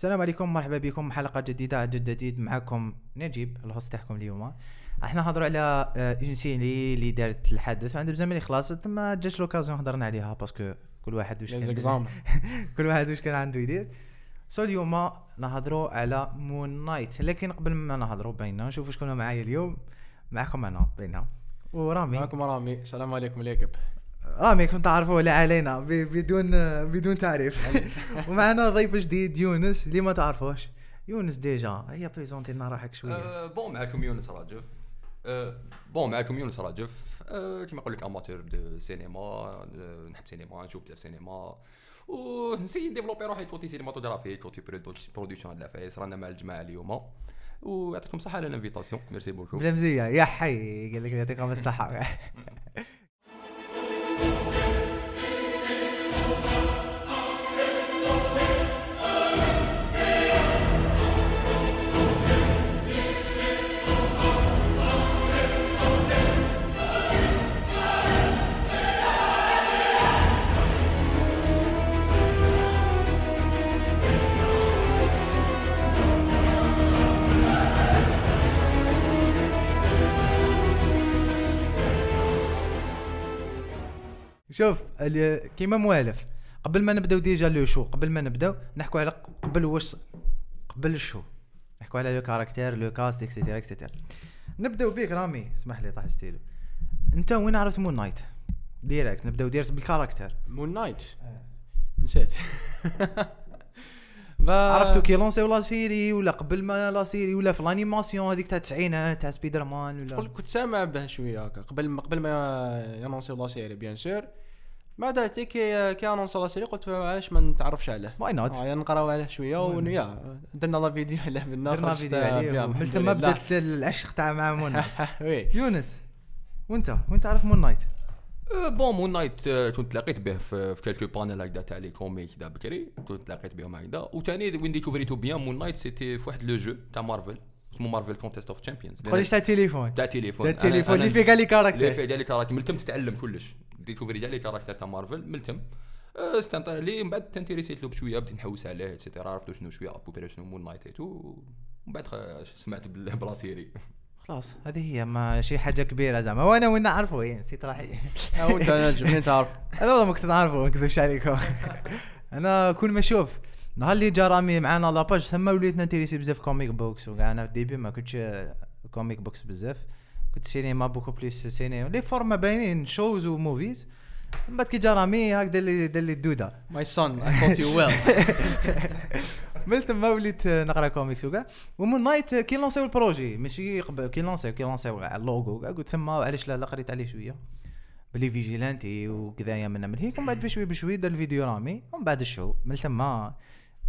السلام عليكم مرحبا بكم حلقة جديدة. عدد جديد معكم نجيب ال host تاعكم اليوم. إحنا نهضروا على آه، une série اللي دارت الحدث وعندها بزاف من خلاص ما جاتش l'occasion هضرنا عليها parce que كل واحد واش كان كل واحد واش كان عنده يدير. so اليوم نهضروا على Moon Knight لكن قبل ما نهضروا بينا نشوفوا شكون معايا اليوم. معكم أنا بينا. ورامي. معكم رامي. السلام عليكم ليكب رامي كنت تعرفوه لا علينا بدون بدون تعريف. ومعنا ضيف جديد يونس اللي ما تعرفوش. يونس déjà هيا présenter لنا روحك شوية. أه bon معكم يونس راجف. أه bon معكم يونس راجف. أه كيما نقول لك amateur de cinéma نحب سينما نشوف بزاف سينما ونسي ن développer روحي côté cinématographie côté production هاد العفايس رانا مع الجماعة اليوم. ويعطيكم الصحة على ال invitation merci beaucoup بلا مزية. يا حي قال لك يعطيكم الصحة. شوف كيما موالف قبل ما نبداو déjà le show قبل ما نبداو نحكوا على قبل واش قبل ال show نحكوا على le caractère le cast et cetera et cetera نبداو بيك رامي اسمح لي طاح ستيلو. انت وين عرفت Moon Knight direct نبداو direct بال caractère. Moon Knight نسيت. با- عرفتو كي lancé و la série ولا قبل ما la série ولا في ال animation هذيك تاع التسعينات تاع سبيدر مان ولا كنت سامع به شوية هكا قبل ما قبل ما ي annoncé و la série bien sûr بعد كي كي annoncé و la série قلت علاش ما نتعرفش عليه؟ why not آه يعني نقراو عليه شوية ونيا. درنا la vidéo عليه منا درنا فيديو عليه. من ثم لله. بدات العشق تاع مع Moon Knight. يونس وانت؟ وين تعرف Moon Knight؟ bon Moon Knight أه، كنت تلاقيت به في في quelques panels هكذا تاع les comics دا بكري كنت تلاقيت بهم هكذا. وثاني وين découvrir تو bien Moon Knight c'était في واحد le jeu تاع مارفل اسمه مارفل كونتيست اوف تشامبيونز تقوليش تاع التليفون تاع تليفون. تاع التليفون اللي فيه كاع لي اللي كاركتير فيه ديال لي كاركتير ملتم تتعلم كلش. ديكوفري ديال لي كاركتير تاع مارفل ملتم. أه، ستانت لي من بعد تنتيريسيت له بشويه بديت نحوس عليه اتسيتيرا عرفتو شنو شوية؟ ابوبيري شنو مون نايت ومن بعد سمعت بلا سيري خلاص هذه هي ماشي حاجة كبيرة زعما. وأنا وين نعرفه؟ إيه، نسيت راحي. أو انت منين تعرف؟ أنا والله ما كنت نعرفه ما نكذبش عليكم. أنا كل ما أشوف نهار اللي جا رامي معانا la page ثم وليت ن intéresser بزاف comic books وكاع أنا في ال début ما كنتش comic books بزاف. كنت cinéma beaucoup plus cinéma. les formats باينين shows و movies من بعد كي جا رامي هاك دار لي دار لي الدودة. my son I taught you well من ثم وليت نقرا كوميكس وكاع و Moon Knight كي lancé و ال projet. ماشي قبل كي lancé و كي lancé و على اللوغو كاع قلت ثم علاش لا قريت عليه شوية. بلي vigilante وكذايا من من هيك ومن بعد بشوي بشوي دار الفيديو رامي. ومن بعد ال show. من ثم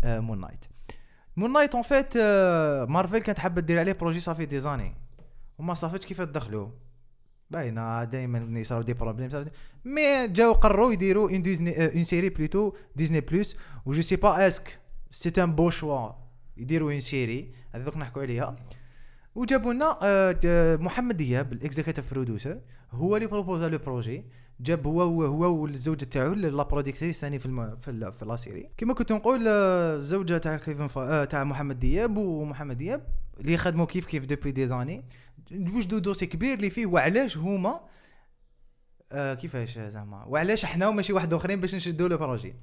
Moon Knight Moon Knight en fait Marvel كانت حابة دير عليه projet ça fait des années وما صافتش كيف تدخلوا باينة دائما يصراو des problèmes mais جاو قرروا يديروا en Disney en série plutôt Disney Plus et je sais pas est-ce que c'est un bon choix يديروا une série هذا دوك نحكوا عليها. وجابوا لنا محمد دياب ال executive producer هو اللي proposa le projet جاب هو هو هو والزوجة تاعو la productrice ثاني في الم... في, la série كما كنت نقول آه، الزوجه تاع كيفن فا... آه، تاع محمد دياب ومحمد دياب اللي خدموا كيف كيف depuis des années وجدوا dossier كبير اللي فيه وعلاش هما آه كيفاش زعما؟ وعلاش إحنا وماشي واحد آخرين باش نشدوا le projet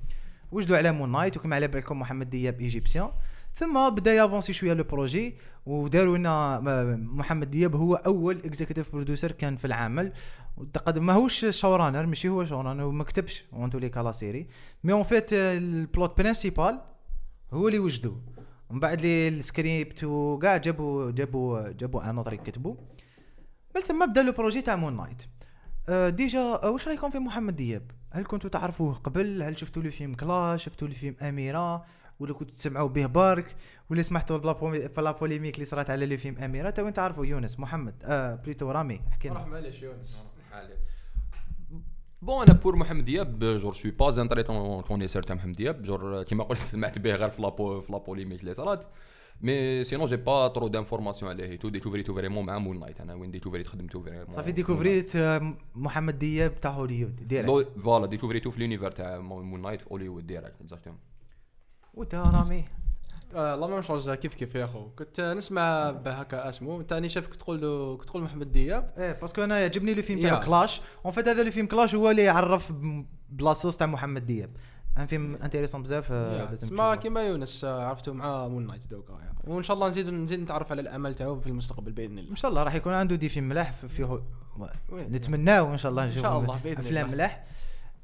وجدوا على Moon Knight وكما على بالكم محمد دياب égyptien ثم بدأ ي avancer شوية le projet وداروا لنا م- محمد دياب هو أول executive producer كان في العمل. وتقدم ماهوش showrunner ماشي هو showrunner هو ما كتبش اون لي كا la série. mais en fait ال plot principal هو اللي وجدوا ومن بعد les scripts وكاع جابوا جابوا جابوا un auteur يكتبوا من ثم بدأ le projet تاع Moon Knight آه، déjà آه، واش رايكم في محمد دياب؟ هل كنتوا تعرفوه قبل؟ هل شفتوا له فيلم Clash؟ شفتوا له فيلم أميرة؟ ولا كنتوا تسمعوا به برك ولا سمعتوا ب la بومي- ب la polémique اللي صارت على le film أميرة. toi انت عارفوا يونس محمد آه plutôt رامي احكي لنا. معليش يونس. Bon أنا pour محمد دياب je suis pas un très connaisseur تاع محمد دياب. جور كيما قلت سمعت به غير في la po- في la polémique اللي صارت. mais sinon j'ai pas trop d'informations عليه. تو découvr يتو vraiment مع Moon Knight. أنا وين découvr يت خدمتو vraiment. صافي découvr يت محمد دياب تاع Hollywood direct. voilà découvr يتو في l'univers تاع Moon Knight في Hollywood direct exactement وانت رامي آه، la même chose كيف كيف يا أخو كنت نسمع به هكا اسمه ثاني شافك تقول له كنت تقول محمد دياب إيه parce que أنا يعجبني le film. تاع Clash en fait هذا le film Clash هو اللي يعرف ب- بلاصوص تاع محمد دياب ان فيلم انتيريسون بزاف آه، تسمى تشوفه. كيما يونس آه، عرفته مع Moon Knight donc. وإن شاء الله نزيد نزيد نتعرف على الاعمال تاعو في المستقبل بإذن الله إن شاء الله راح يكون عنده des films ملاح في- فيه وين؟ نتمناو ان شاء الله إن نشوف شاء الله، بإذن أفلام الله. ملاح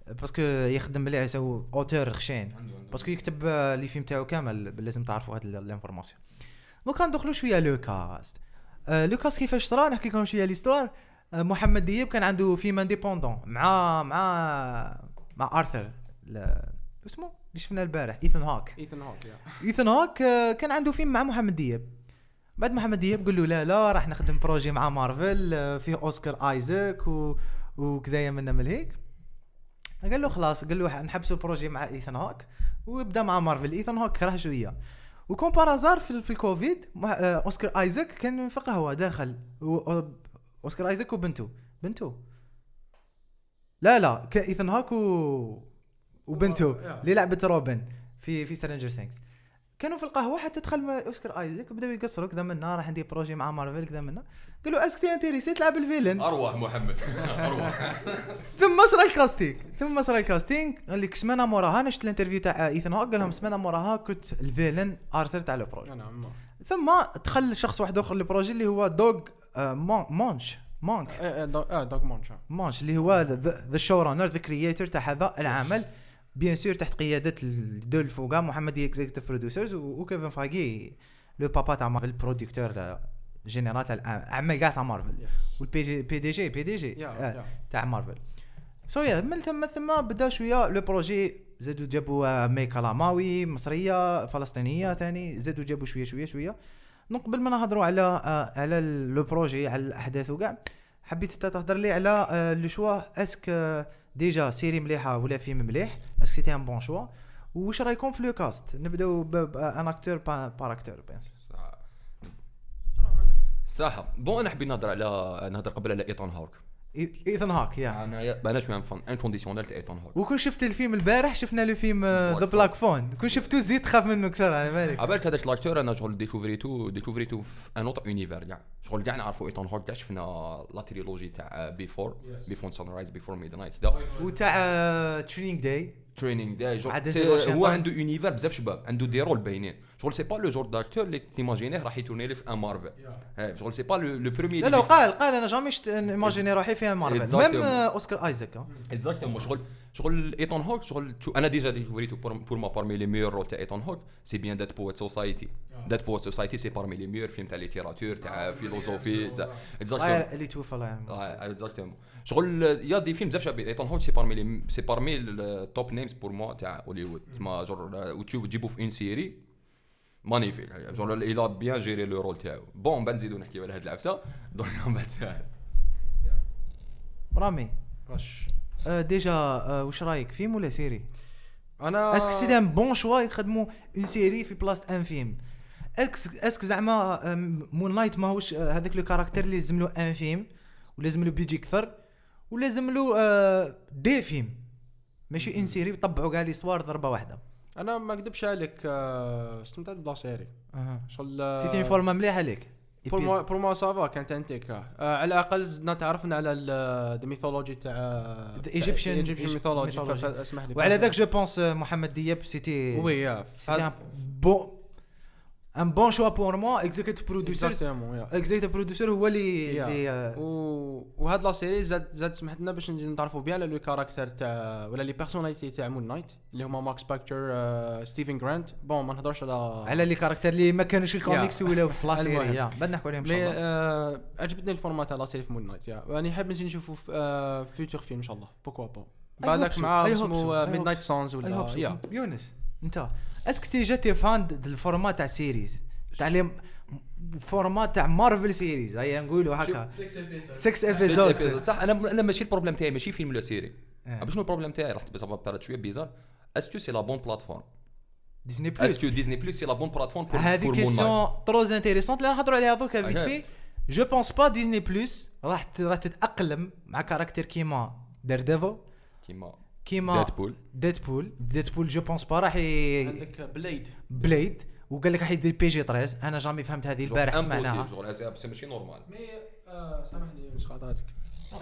parce que يخدم مليح يسوي auteur خشين. parce que يكتب les films تاعو كامل لازم تعرفوا هاد ال information. donc ندخلوا شوية le cast آه، le cast كيفاش صرا؟ نحكي لكم شوية l'histoire آه، محمد دياب كان عنده فيلم indépendant مع مع مع آرثر اسمه؟ اللي شفنا البارح ايثن هوك ايثن هوك ايثن هوك كان عنده فيلم مع محمد دياب. بعد محمد دياب قال له لا لا راح نخدم projet مع مارفل آه، فيه اوسكار ايزاك و... وكذايا منا من هيك. قال له خلاص قال له نحبسوا ال projet مع ايثن هوك وبدا مع مارفل. ايثن هوك كره شوية. وكون par hasard في, في الكوفيد آه، أوسكار آيزاك كان في قهوه داخل. أوسكار آيزاك وبنته. بنته. لا لا كان ايثن هوك و... وبنته. yeah. اللي لعبت روبن في في Stranger Things كانوا في القهوة حتى دخل مع أوسكار آيزاك بداو يقصروا كذا منا راح ندير projet مع مارفل كذا منا. قالوا est-ce que t'es intéressé تلعب ال villain ارواح محمد. ارواح ثم صرا ال casting ثم صرا ال casting قال لك سمانه موراها أنا شفت ال interview تاع ايثن هوك قال لهم سمانه موراها كنت ال villain آرثر تاع ال projet نعم. ثم دخل شخص واحد آخر لل projet اللي هو دوغ آه، مون- مونش مونك. آه دو- آه دوغ مونشا مونش اللي هو the showrunner the creator تاع هذا العمل. bien sûr تحت قيادة ال deux الفوقا محمد executive producers وكيفن فاغي le papa تاع Marvel producteur général تاع الاعمال كاع تاع مارفل والبي جي بي دي جي بي دي جي تاع Marvel so yeah من ثم ثم بدا شوية le projet زادوا جابوا آه، مي كلماوي مصرية فلسطينية ثاني زادوا جابوا شوية شوية شوية. donc قبل ما نهضروا على آه، على le projet على الأحداث وكاع حبيت انت تهضر لي على le choix est-ce que déjà série مليحه ولا فيلم مليح est-ce que c'était un bon choix واش رايكم في le cast نبداو ب un acteur par acteur bien صح bon أنا حبيت نهضر على نهضر قبل على ايتون هوك ايثن هاك yeah أنا fan inconditionnel تاع ايتون هوك وكون شفت الفيلم البارح شفنا le film The Black Phone كون شفتو زيد تخاف منه أكثر على بالك عبالك هذاك لاكتور أنا شغل ديكوفريتو ديكوفريتو في ان اوتر يونيفير كاع شغل كاع نعرفوا ايتون هوك كاع شفنا لا تريلوجي تاع بيفور بيفور سان رايز بيفور ميد نايت وتاع ترينينغ داي ترينينغ داي. هو عنده يونيفير بزاف شباب عنده دي رول باينين شغل سي با لو جور داكتور اللي تيماجينيه راح يتورني لي في ان مارفل شغل سي با لو بروميي لا لا قال قال أنا جامي ايماجيني روحي فيها مارفل Exactement. ميم اوسكار ايزاك. اكزاكتومون شغل شغل ايتون هوك شغل أنا ديجا ديكوفريتو بور ما بارمي لي ميور رول تاع ايتون هوك سي بيان دات بويت سوسايتي دات بويت سوسايتي سي بارمي لي ميور فيلم تاع ليتيراتور تاع فيلوزوفي اكزاكتومون آه، اللي توفى الله يرحمه. اكزاكتومون شغل يا دي فيلم بزاف شابين. ايتون هوك سي بارمي لي سي بارمي التوب نيمز بور موا تاع هوليوود تسمى جور وتشوف تجيبو في اون سيري مانيفيك جور إلى بيان جيري لو رول تاعو. بون بعد نزيدو نحكيو على هاد العفسة. دونك من بعد رامي. واش؟ آه، ديجا آه، واش رأيك فيلم ولا سيري أنا اسك سي ان بون شوا يخدموا اون سيري في بلاصه ان فيلم اسك اسك زعما مون لايت ماهوش آه، هذاك لو كاركتير اللي لازم له ان فيلم ولازم له بيجي كثر ولازم له آه، دي فيلم ماشي اون سيري يطبعوا كاع لي صوار ضربة واحدة. أنا ما نكذبش عليك آه، استمتعت بلا سيري أها شغل سيتي فورما مليحة ليك. بور موا سافا كانت انتيك آه، على الأقل زدنا تعرفنا على الميثولوجي تاع Egyptian- ايجيبشن ميثولوجي. اسمح لي وعلى ذاك جو بونس محمد دياب سيتي وي سيتي بون ان بون شوا بور موا اكزيكتيف بروديوسر اكزيكتيف بروديوسر هو اللي آه،. وهاد لا سيري زاد زاد سمحت لنا باش نزيد نتعرفوا بيان على لو كاركتر تاع ولا لي بيرسوناليتي تاع مون نايت اللي هما ماكس باكتر آه، ستيفن جرانت بون ما نهضرش على على لي كاركتر اللي ما كانوش في الكوميكس ولاو في لا. سيري بعد نحكوا عليهم إن شاء الله. آه عجبتني الفورمات تاع لا سيري في مون نايت راني حاب نزيد نشوفوا في آه فيوتور فيلم إن شاء الله. بوكوا با so. مع. اسمه ميد نايت. سونز ولا يونس انت. اسك تي جاتي فان د الفورمات تاع سيريز؟ تاع لي فورمات تاع مارفل سيريز هيا نقولوا هكا. 6 ايبيزود صح أنا أنا ماشي البروبليم تاعي ماشي فيلم ولا سيري. باش شنو البروبليم تاعي؟ راح تبقى بارات شوية بيزار اسكو سي لا بون بلاتفورم ديزني بلس اسكو ديزني بلس سي لا بون بلاتفورم بور هذه كيسيون تروز انتيريسونت اللي نهضروا عليها دوكا فيت. في جو بونس با ديزني بلس راح راح تتأقلم مع كاركتر كيما دير ديفل كيما كيما ديدبول ديدبول ديدبول جو بونس با راح ي... عندك بليد بليد وقال لك راح يدير بي جي 13 أنا جامي فهمت هذه البارح سمعناها شغل هذا ماشي نورمال مي آه، سامحني مش قاطعتك.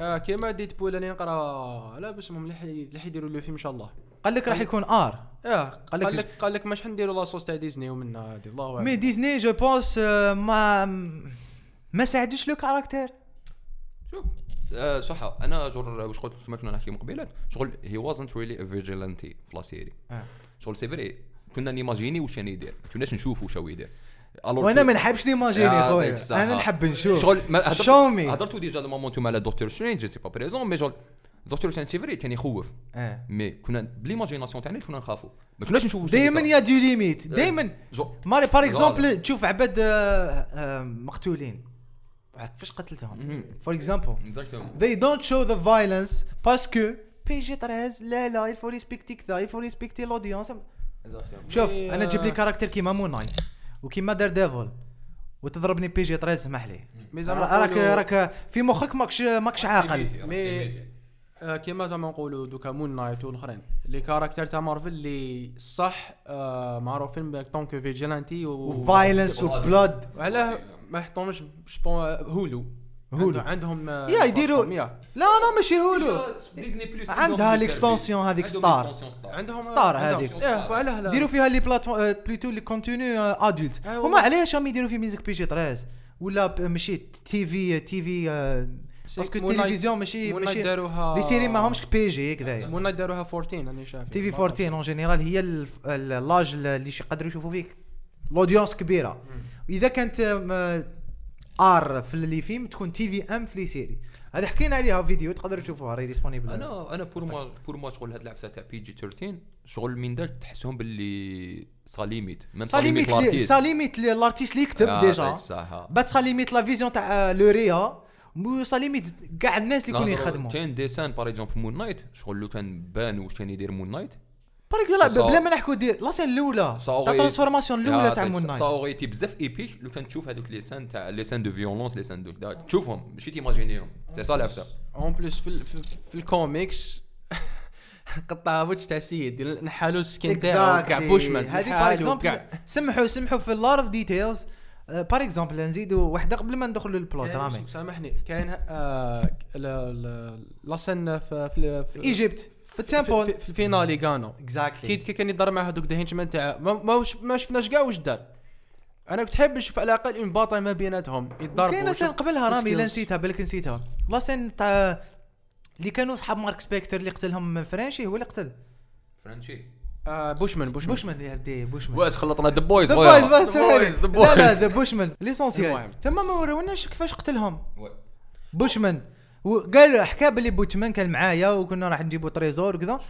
آه، كيما ديت بول أنا نقرأ. على باسمهم اللي حي- اللي حيديروا له فيلم إن شاء الله. قال لك راح يكون ار آه قال قال لك- قال لك ماش حنديروا لاصوص تاع ديزني ومنا هذه. الله أعلم. مي ديزني جو بونس ما ما ساعدش لو كاركتير. شوف. آه صح أنا جور واش قلت كما كنا نحكي من قبيلات شغل هي وازنت ريلي فيجيلانتي في لا سيري آه. شغل سي فري كنا نيماجيني واش راني يدير. ما كناش نشوفوا واش هو يدير. وأنا ما نحبش نيماجيني يعطيك خويا. أنا نحب نشوف. شغل me. هدرتوا ديجا دو مومون نتوما على دكتور سترينج جيتي با بريزون مي شغل دكتور سترينج سي فري كان يخوف. آه. مي كنا بليماجيناسيون تاعنا كنا نخافوا ما كناش نشوفوا دائما يا دو ليميت. دائما. ماري لا، اكزومبل تشوف عباد آه، آه، مقتولين. كيفاش قتلتهم. فور اكزامبل they don't show the violence parce que بي جي 13 لا لا il faut respecter كذا il faut respecter. شوف أنا تجيب لي. كاركتر كيما مون نايت وكيما دار ديفل وتضربني بي جي 13 اسمح لي راك راك في مخك ماكش ماكش عاقل. مي آه، كيما زعما نقولوا دوكا مون نايت والأخرين. لي كاركتر تاع مارفل اللي صح آه، معروفين طونك فيجيلانتي و وفايلنس وبلود وعلاه ما يحطهمش جبون هولو هولو. عنده- عندهم يا يديروا-. لا لا ماشي هولو ديزني بلس عندها l'extension هذيك ستار. عندهم ستار هذيك. إيه وعلاه لا ديروا فيها لي بلاتفورم بلوتو لي كونتوني ادولت هما. علاش راهم يديروا في ميوزك بي جي 13 ولا ماشي تي في تي في باسكو التلفزيون ماشي ماشي داروها لي سيري ماهمش بي جي كذا مون نايت داروها 14 راني شايف. تي في 14 اون جينيرال هي الف- ال- لاج اللي يقدروا يشوفوا فيك. الاودينس كبيرة. اذا كانت ار في اللي فيلم تكون تي في ام في لي سيري. هذا حكينا عليها فيديو تقدروا تشوفوها راهي ديسپونيبل أنا أنا بور ما بور ما شغل هاد العفسه تاع بي جي 13 شغل من دار تحسهم باللي سا ليميت. ميم سا ليميت لي- سا ليميت لي- الارتيست اللي يكتب ديجا بات سا ليميت لا فيزيون تاع لو ريا مو سا ليميت. كاع الناس اللي يكونوا يخدموا. كاين ديسان باغ اكزومبل في مون نايت شغل لو كان بان واش كان يدير مون نايت لا صا- بلا ما نحكوا دير. لا سين الأولى. صا تاع ترانسفورماسيون الأولى تاع مون نايت اوغيتي بزاف ايبيك لو كان تشوف هذوك لي سان تاع لي سان دو فيولونس لي سان دو تشوفهم. ماشي تيماجينيهم. سي سا العفسه اون بليس في, ال- في, في الكوميكس قطع وجه تاع السيد. نحالو السكين تاعو كاع بوشمان هذه نحالو اكزومبل. سمحوا سمحوا في لار اوف ديتيلز بار اكزومبل نزيدوا واحدة قبل ما ندخلوا للبلوت رامي. سامحني كاين آه، لا- لا- لا سن في في في ايجيبت في التمبل في, في الفينالي كانوا كي اكزاكتلي كي كان يضرب مع هذوك دهينشمان تاع ما, ما, وش- ما شفناش كاع واش دار. أنا كنت حاب نشوف على الأقل une bataille ما بيناتهم يتضربوا كاين scène قبلها رامي لا. نسيتها بالك نسيتها. la scène تاع اللي كانوا صحاب Marc Spector اللي قتلهم Frenchie هو اللي قتل. Frenchie. آه بوشمان بوشمان بوشمان يا ودي بوشمان واش خلطنا؟ The Boys The Boys بس لا لا ذا بوشمان l'essentiel المهم. ثم ما وروناش كيفاش قتلهم. بوشمان وقال حكى باللي بوتمان كان معايا وكنا راح نجيبوا trésor وكذا.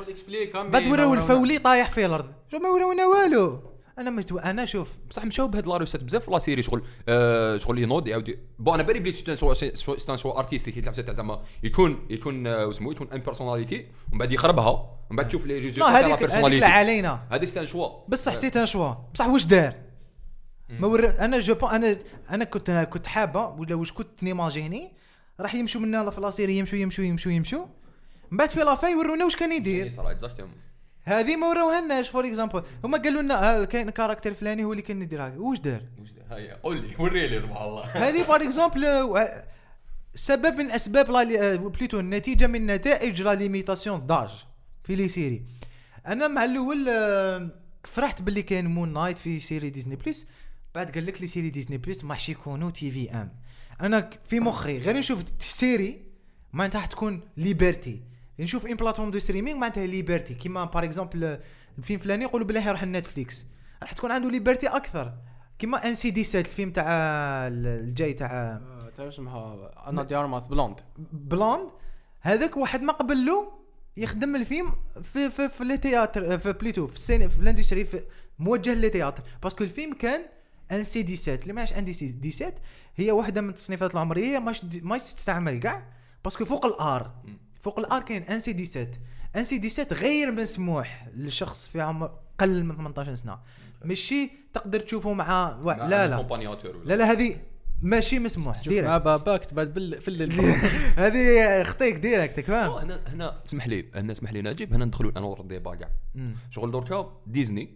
بعد وراو الفولي طايح في الأرض. شو ما وراونا والو؟ أنا مش أنا شوف. بصح مشاو بهاد لاروسات بزاف في لا سيري شغل آه شغل ينوض يعاود بون أنا بالي بلي سيتان سوا سيتان سوا ارتيستيك يلعب تاع زعما يكون يكون آه، واسمو يكون ان بيرسوناليتي ومن بعد يخربها. ومن بعد تشوف لي ريزولتا لا تاع لا لا بيرسوناليتي علينا هذه سيتان شوا بصح حسيت أنا شوا بصح واش دار ما ور... أنا جو بون أنا أنا كنت أنا كنت حابة ولا واش كنت نيماجيني راح يمشوا منا في لاسيري يمشوا يمشوا يمشوا يمشوا من بعد في la fin يورونا واش كان يدير؟ exactement هذه ما وراوهالناش for example هما قالوا لنا آه، كاين character فلاني هو اللي كان يدير هذا. واش دار؟ هيا قول لي وري لي سبحان الله. هذه for example سبب من أسباب لا لي- آه، plutôt النتيجه من نتائج la limitation d'âge في les séries. أنا مع الأول آه، فرحت باللي كاين Moon Knight في série Disney Plus بعد قال لك les séries Disney Plus ماحش يكونوا TV-MA أنا في مخي غير نشوف série معناتها تكون liberté نشوف une plateforme de streaming معناتها liberté. كيما par exemple الفيلم فلاني يقولوا بلي يروح ل Netflix. راح تكون عنده liberté أكثر. كيما NC 17 الفيلم تاع الجاي تاع آه، تاع اسمها Ana de Armas Blonde Blonde هذاك واحد ما قبل له يخدم الفيلم في في في les théâtres في plutôt في ال ciné في ال industry في موجه les théâtres. parce que الفيلم كان NC 17 اللي ماش NC 17 هي واحدة من التصنيفات العمرية ماش ماش تستعمل كاع. parce que فوق ال R. فوق ال R كاين NC 17 NC 17 غير مسموح للشخص في عمر قل من 18 سنة. ماشي؟ تقدر تشوفه مع و... لا لا. لا لا هذه ماشي مسموح شوف مع direct باباك تبعد بال في الليل. هذه خطيك direct فاهم هنا هنا اسمح لي هنا اسمح لي نجيب هنا ندخلوا أنا ال débat كاع. شغل دركا ديزني.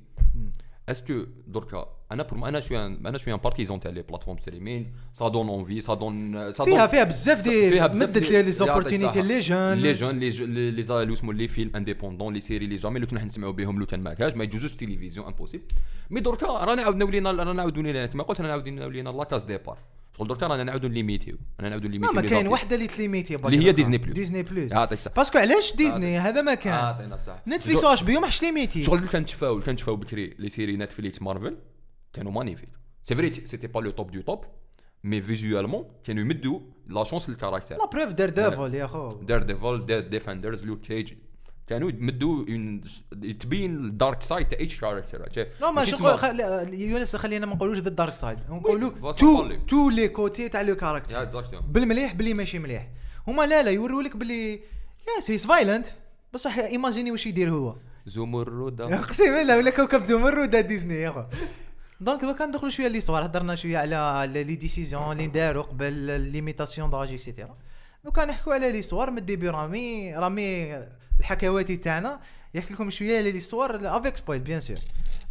اسكو دركا أنا بور أنا شوية أنا شوية بارتيزون تاع لي بلاتفورم ستريمين سا دون اونفي سا دون سا فيها دون فيها بزاف دي فيها بزاف مدت لي زوبورتينيتي. لي جون لي جون لي لي اسمو لي فيلم انديبوندون لي سيري لي جامي لو كنا نسمعوا بهم لو كان ما كاش ما يجوزوش التلفزيون امبوسيبل مي دركا رانا عاود نولينا رانا نعاودوا لينا كما قلت رانا نعاود نولينا لا كاس ديبار شغل دركا رانا نعاودوا نليميتيو رانا نعاودوا ما نليميتيو ما كاين. وحدة اللي تليميتي اللي هي ديزني بلوس. ديزني بلوس يعطيك الصحة. باسكو علاش ديزني؟ هذا ما كان. يعطينا الصحة. نتفليكس واش بيو؟ ما حش ليميتي شغل كنتشفاو كنتشفاو بكري les séries Netflix Marvel كانوا magnifiques c'est vrai c'était pas le top du top mais visuellement كانوا يمدوا la chance لل caractère. la preuve Daredevil يا خو Daredevil The Defenders Luke Cage كانوا يمدوا تبين ال dark side تاع each character لا ما خل... يونس خلينا ما نقولوش the dark side نقولوا tout. tous les côtés تاع le caractère بالمليح باللي ماشي مليح. هما لا لا يوروا لك باللي يا c'est violent بصح imaginez واش يدير هو. زمرد اقسم بالله ولا كوكب زمر ودا ديزني يا donc دوكا ندخلوا شوية l'histoire هضرنا شوية على les décisions اللي داروا قبل limitation d'âge et cetera دوكا نحكوا على l'histoire من ال début رامي رامي الحكواتي تاعنا يحكي لكم شوية على l'histoire avec spoil bien sûr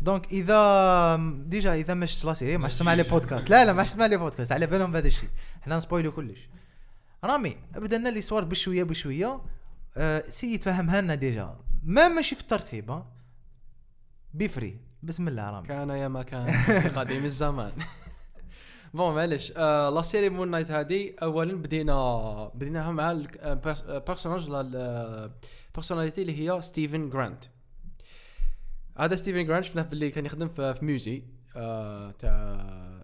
donc اذا déjà إذا ما شفت la série ما شفت سمع le podcast لا لا ما شفت سمع le podcast على بالهم بهذا الشيء. حنا نسبويلو كلش. رامي بدلنا l'histoire بشوية بشوية. آه سي يتفهمها لنا déjà. ما ماشي في الترتيب بفري بسم الله رامي. كان يا ما كان. قديم الزمان. bon معليش. آه la série Moon Knight هذه اولا بدينا بديناها مع ال personnage ال personnalité اللي هي Steven Grant. هذا Steven Grant شفناه باللي كان يخدم في في musée آه تاع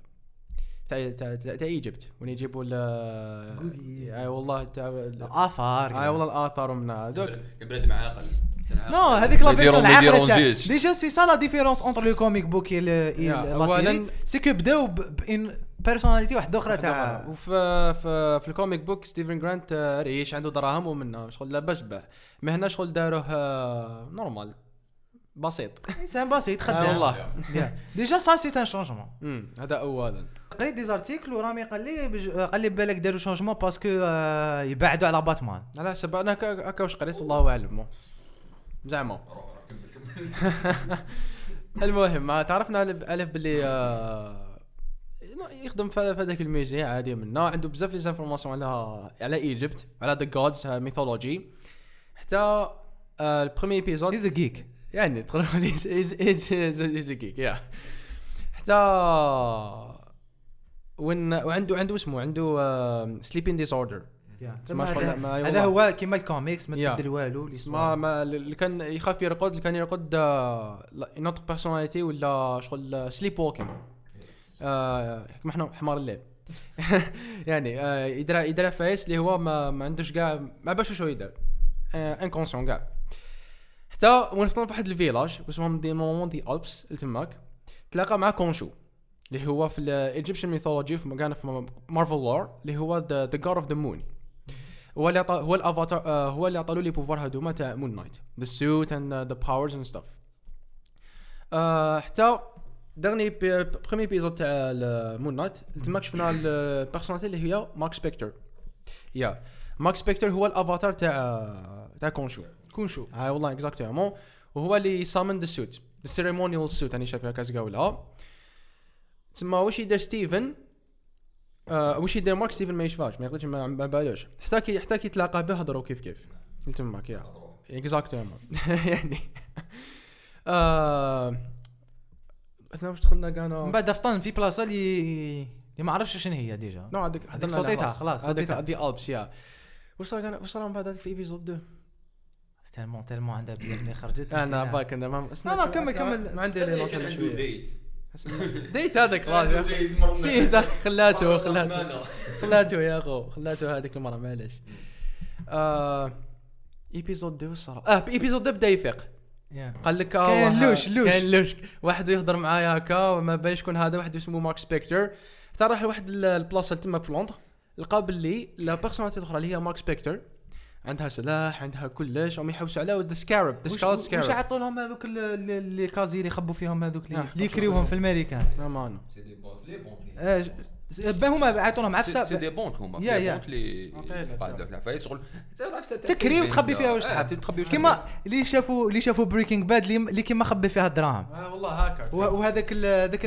تاع تاع تاع Egypt. وين يجيبوا ال. أي والله تاع اثار أي والله الآثار من هذوك بنادم عاقل non هذيك la version العاقلة. déjà c'est ça la différence entre le comic book et la série c'est que بداو ب une personnalité واحدة أخرى تاع وفي في, في ال comic book Steven Grant آه، riche عنده دراهم ومنه. شغل لاباس به. ما هنا شغل داروه آه، normal بسيط. انسان بسيط آه خدام والله Bien. déjà ça c'est un changement هذا اولا. قريت des articles ورامي قال لي بج... قال لي بالك داروا changement parce que آه، يبعدوا على باتمان على حسب أنا هكا واش قريت؟ والله أعلم. زعما. المهم ما تعرفنا الف ألف باللي آه، يخدم في هذاك ال musée عادي منا عنده بزاف les informations على على Egypt على the gods mythology. حتى آه، البرومي ايبيزود هيز جيك يعني تقدر تقول هيز جيك يا حتى وين وعنده عنده اسمه عنده سليبين ديس اوردر تسمى شغل هذا هو كيما الكوميكس ما. تبدل والو ما ما اللي كان يخاف يرقد اللي كان يرقد نوت بيرسوناليتي ولا شغل سليب ووكينج كما إحنا حمار الليل. يعني آه، يدرى يدرى فايس اللي هو ما, ما عندوش كاع ما باش شو يدير. inconscient كاع حتى فطن في واحد ال village اسمهم normalement des Alpes تماك تلاقى مع كونشو اللي هو في ال Egyptian mythology في كان في مارفل world اللي هو the god of the moon هو اللي هو الافاتار آه هو اللي عطالو les pouvoirs هذوما تاع مون نايت the suit and the powers and stuff حتى dernier premier épisode تاع مون نايت تماك شفنا ال personnalité اللي هي مارك سبيكتر yeah مارك سبيكتر هو الافاتار تاع تاع كونشو كونشو هاي والله exactement وهو اللي summon the suit the ceremonial suit راني شايفها كاس قولها تسمى واش يدير ستيفن آه واش يدير مارك ستيفن ما يشفاش ما يقدرش ما ما بالوش حتى كي حتى كي تلاقى به هضروا كيف كيف تماك yeah exactement يعني آه إحنا واش دخلنا من كانا بعد فطن في بلاصة اللي اللي ما عرفش شنو هي ديجا. نو هذيك هذيك صوتيتها، خلاص، هذيك. هذه ألبس يا. واش صار كان واش صار من بعد هذيك في ايبيزود 2 تالمون تالمون عندها بزاف اللي خرجت أنا. باك أنا ما لا، لا، كمل، كمل. ما عندي لي نوت شوية. ديت ديت هذاك أخي. سي هذاك خلاته خلاته خلاته يا أخو خلاته هذيك المرة معليش. آه ايبيزود 2 صار؟ آه ايبيزود 2 بدا يفيق يا. قال لك آه كاين لوش- لوش. كاين لوش. واحد يهضر معايا هكا وما باين شكون هذا واحد اسمه مارك سبيكتر. حتى راح لواحد ال- البلاصة اللي تماك في لندن. لقى باللي لا بيرسوناليتي الأخرى اللي هي مارك سبيكتر. عندها سلاح عندها كلش هم يحوسوا عليه ذا سكارب ذا سكارب سكارب عطوا لهم هذوك ال- ال- اللي كازي اللي يخبوا فيهم هذوك اللي- آه، يكريوهم في الامريكان ما معنا سي دي بون لي بون آه، ج- با هما عيطوا لهم سي عفسه دي بونك هما يا- في يا. اللي شغل تكري وتخبي فيها واش تحب تخبي واش كيما اللي شافوا اللي شافوا بريكنج باد اللي كيما خبي فيها الدراهم آه والله و- وهذاك هذاك